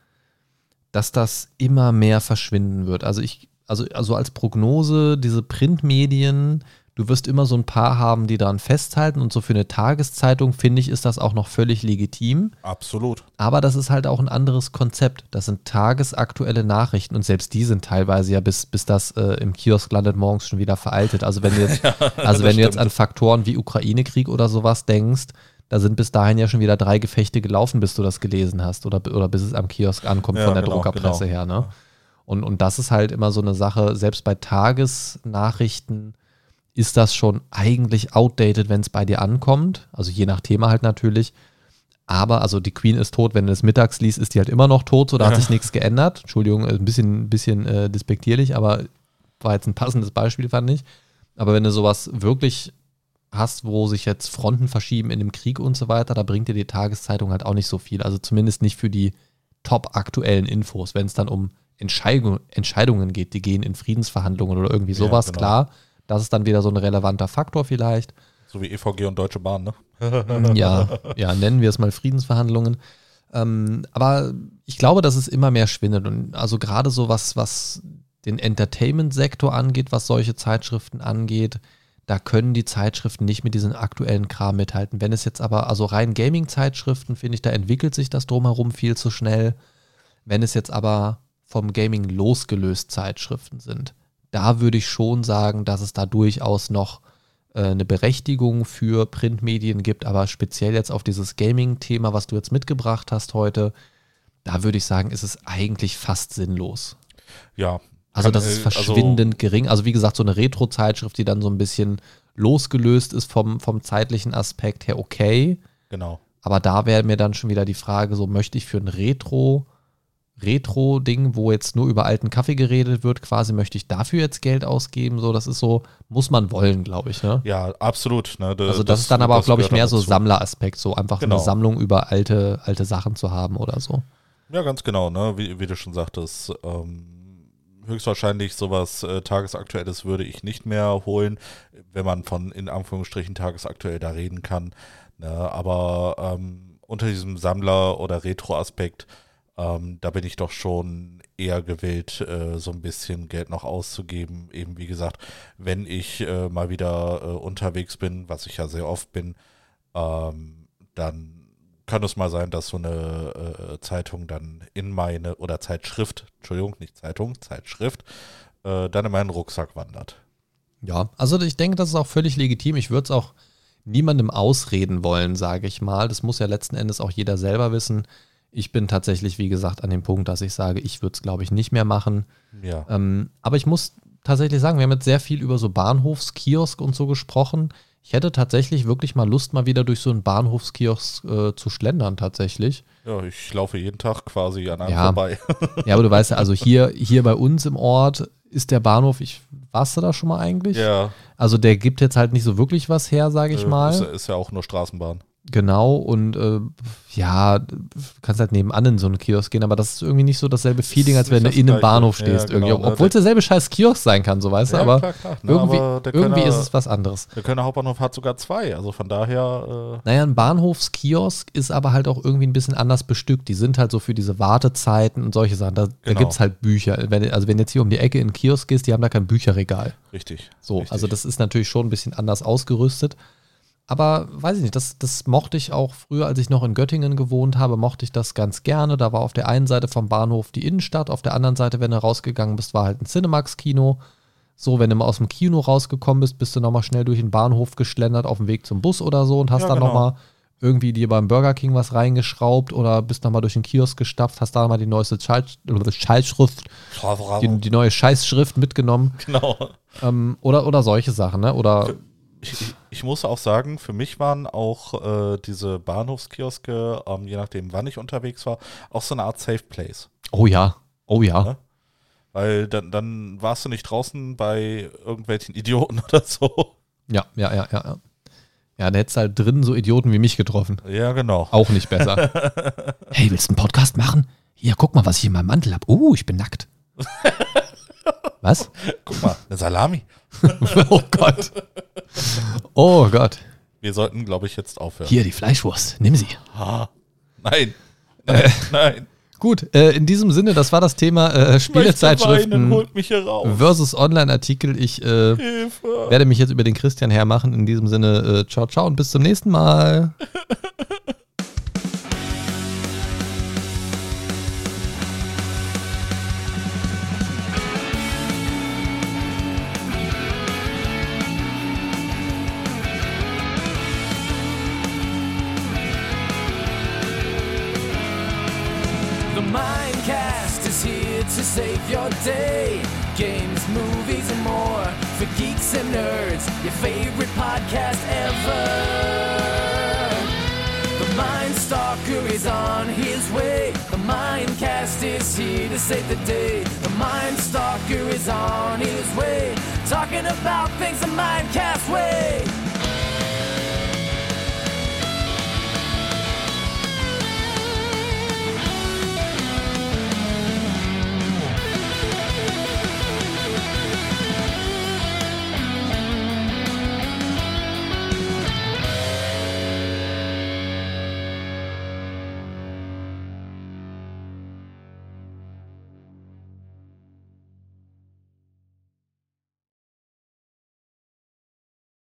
dass das immer mehr verschwinden wird. Also ich, also, also als Prognose, diese Printmedien, du wirst immer so ein paar haben, die daran festhalten und so für eine Tageszeitung, finde ich, ist das auch noch völlig legitim. Absolut. Aber das ist halt auch ein anderes Konzept. Das sind tagesaktuelle Nachrichten und selbst die sind teilweise ja bis, bis das äh, im Kiosk landet morgens schon wieder veraltet. Also wenn du jetzt, (laughs) also wenn du jetzt an Faktoren wie Ukraine-Krieg oder sowas denkst, da sind bis dahin ja schon wieder drei Gefechte gelaufen, bis du das gelesen hast oder, oder bis es am Kiosk ankommt Ja, von der genau, Druckerpresse genau. her. Ne? Und, und das ist halt immer so eine Sache, selbst bei Tagesnachrichten ist das schon eigentlich outdated, wenn es bei dir ankommt. Also je nach Thema halt natürlich. Aber, also die Queen ist tot, wenn du es mittags liest, ist die halt immer noch tot, so da hat Ja. sich nichts geändert. Entschuldigung, ein bisschen, bisschen äh, despektierlich, aber war jetzt ein passendes Beispiel, fand ich. Aber wenn du sowas wirklich hast, wo sich jetzt Fronten verschieben in dem Krieg und so weiter, da bringt dir die Tageszeitung halt auch nicht so viel. Also zumindest nicht für die top aktuellen Infos. Wenn es dann um Entscheidung, Entscheidungen geht, die gehen in Friedensverhandlungen oder irgendwie Ja, sowas, genau. klar. Das ist dann wieder so ein relevanter Faktor vielleicht. So wie EVG und Deutsche Bahn, ne? (laughs) ja, ja, nennen wir es mal Friedensverhandlungen. Ähm, aber ich glaube, dass es immer mehr schwindet. Und also gerade so was, was den Entertainment-Sektor angeht, was solche Zeitschriften angeht, da können die Zeitschriften nicht mit diesen aktuellen Kram mithalten. Wenn es jetzt aber, also rein Gaming-Zeitschriften, finde ich, da entwickelt sich das drumherum viel zu schnell. Wenn es jetzt aber vom Gaming losgelöst Zeitschriften sind, da würde ich schon sagen, dass es da durchaus noch äh, eine Berechtigung für Printmedien gibt, aber speziell jetzt auf dieses Gaming-Thema, was du jetzt mitgebracht hast heute, da würde ich sagen, ist es eigentlich fast sinnlos. Ja. Also das ist äh, verschwindend gering. Also wie gesagt, so eine Retro-Zeitschrift, die dann so ein bisschen losgelöst ist vom, vom zeitlichen Aspekt her, okay. Genau. Aber da wäre mir dann schon wieder die Frage, so möchte ich für ein Retro, Retro-Ding, wo jetzt nur über alten Kaffee geredet wird, quasi möchte ich dafür jetzt Geld ausgeben? So, das ist so, muss man wollen, glaube ich, ne? Ja, absolut. Ne? Da- Also das, ist dann aber auch, das glaube ich, mehr so. Sammleraspekt, so einfach Genau. eine Sammlung über alte, alte Sachen zu haben oder so. Ja, ganz genau, ne? Wie, wie du schon sagtest, ähm, höchstwahrscheinlich sowas äh, Tagesaktuelles würde ich nicht mehr holen, wenn man von in Anführungsstrichen tagesaktuell da reden kann. Ne? Aber ähm, unter diesem Sammler- oder Retro-Aspekt, ähm, da bin ich doch schon eher gewillt, äh, so ein bisschen Geld noch auszugeben. Eben wie gesagt, wenn ich äh, mal wieder äh, unterwegs bin, was ich ja sehr oft bin, ähm, dann kann es mal sein, dass so eine äh, Zeitung dann in meine, oder Zeitschrift, Entschuldigung, nicht Zeitung, Zeitschrift, äh, dann in meinen Rucksack wandert. Ja, also ich denke, das ist auch völlig legitim. Ich würde es auch niemandem ausreden wollen, sage ich mal. Das muss ja letzten Endes auch jeder selber wissen. Ich bin tatsächlich, wie gesagt, an dem Punkt, dass ich sage, ich würde es, glaube ich, nicht mehr machen. Ja. Ähm, aber ich muss tatsächlich sagen, wir haben jetzt sehr viel über so Bahnhofskiosk und so gesprochen. Ich hätte tatsächlich wirklich mal Lust, mal wieder durch so einen Bahnhofskiosk äh, zu schlendern, tatsächlich. ja, ich laufe jeden Tag quasi an einem Ja. vorbei. Ja, aber du weißt ja, also hier, (laughs) hier bei uns im Ort ist der Bahnhof, ich, warst du da schon mal eigentlich? ja, Also der gibt jetzt halt nicht so wirklich was her, sage ich äh, mal. Ist, ist ja auch nur Straßenbahn. Genau, und äh, ja, du kannst halt nebenan in so einen Kiosk gehen, aber das ist irgendwie nicht so dasselbe Feeling, als wenn du in einem Bahnhof Gleiche. Ja, stehst. genau, irgendwie. ne? Obwohl es derselbe scheiß Kiosk sein kann, so weißt du, Ja, aber klar, klar, ne, irgendwie, aber irgendwie Kölner- ist es was anderes. Der Kölner Hauptbahnhof hat sogar zwei, also von daher, Naja, ein Bahnhofskiosk ist aber halt auch irgendwie ein bisschen anders bestückt. Die sind halt so für diese Wartezeiten und solche Sachen. Da, da Genau. gibt es halt Bücher. Wenn, also wenn jetzt hier um die Ecke in den Kiosk gehst, die haben da kein Bücherregal. äh, richtig. So, richtig. also das ist natürlich schon ein bisschen anders ausgerüstet. Aber weiß ich nicht, das, das mochte ich auch früher, als ich noch in Göttingen gewohnt habe, mochte ich das ganz gerne. Da war auf der einen Seite vom Bahnhof die Innenstadt, auf der anderen Seite, wenn du rausgegangen bist, war halt ein Cinemax-Kino. So, wenn du mal aus dem Kino rausgekommen bist, bist du nochmal schnell durch den Bahnhof geschlendert auf dem Weg zum Bus oder so und hast Ja, dann genau. nochmal irgendwie dir beim Burger King was reingeschraubt oder bist nochmal durch den Kiosk gestapft, hast da nochmal die neueste Schallschrift, die, die neue Scheißschrift mitgenommen. genau. Ähm, oder, oder solche Sachen, ne? Oder Ich, ich- ich muss auch sagen, für mich waren auch äh, diese Bahnhofskioske, ähm, je nachdem wann ich unterwegs war, auch so eine Art Safe Place. Oh ja, oh ja. Ja. Weil dann, dann warst du nicht draußen bei irgendwelchen (laughs) Idioten oder so. Ja, ja, ja, ja. Ja, ja da hättest du halt drin so Idioten wie mich getroffen. Ja, genau. Auch nicht besser. (laughs) hey, willst du einen Podcast machen? Hier, guck mal, was ich in meinem Mantel habe. Uh, ich bin nackt. (laughs) Was? Guck mal, eine Salami. (laughs) oh Gott. Oh Gott. Wir sollten, glaube ich, jetzt aufhören. Hier, die Fleischwurst. Nimm sie. Ah, nein. Nein, nein. Gut, äh, in diesem Sinne, das war das Thema äh, weinen, Spielezeitschriften versus Online-Artikel. Ich äh, werde mich jetzt über den Christian hermachen. In diesem Sinne, äh, ciao, ciao und bis zum nächsten Mal. (laughs) to save your day. Games, movies, and more for geeks and nerds. Your favorite podcast ever. The Mind Stalker is on his way. The Mindcast is here to save the day. The Mind Stalker is on his way. Talking about things the Mindcast way.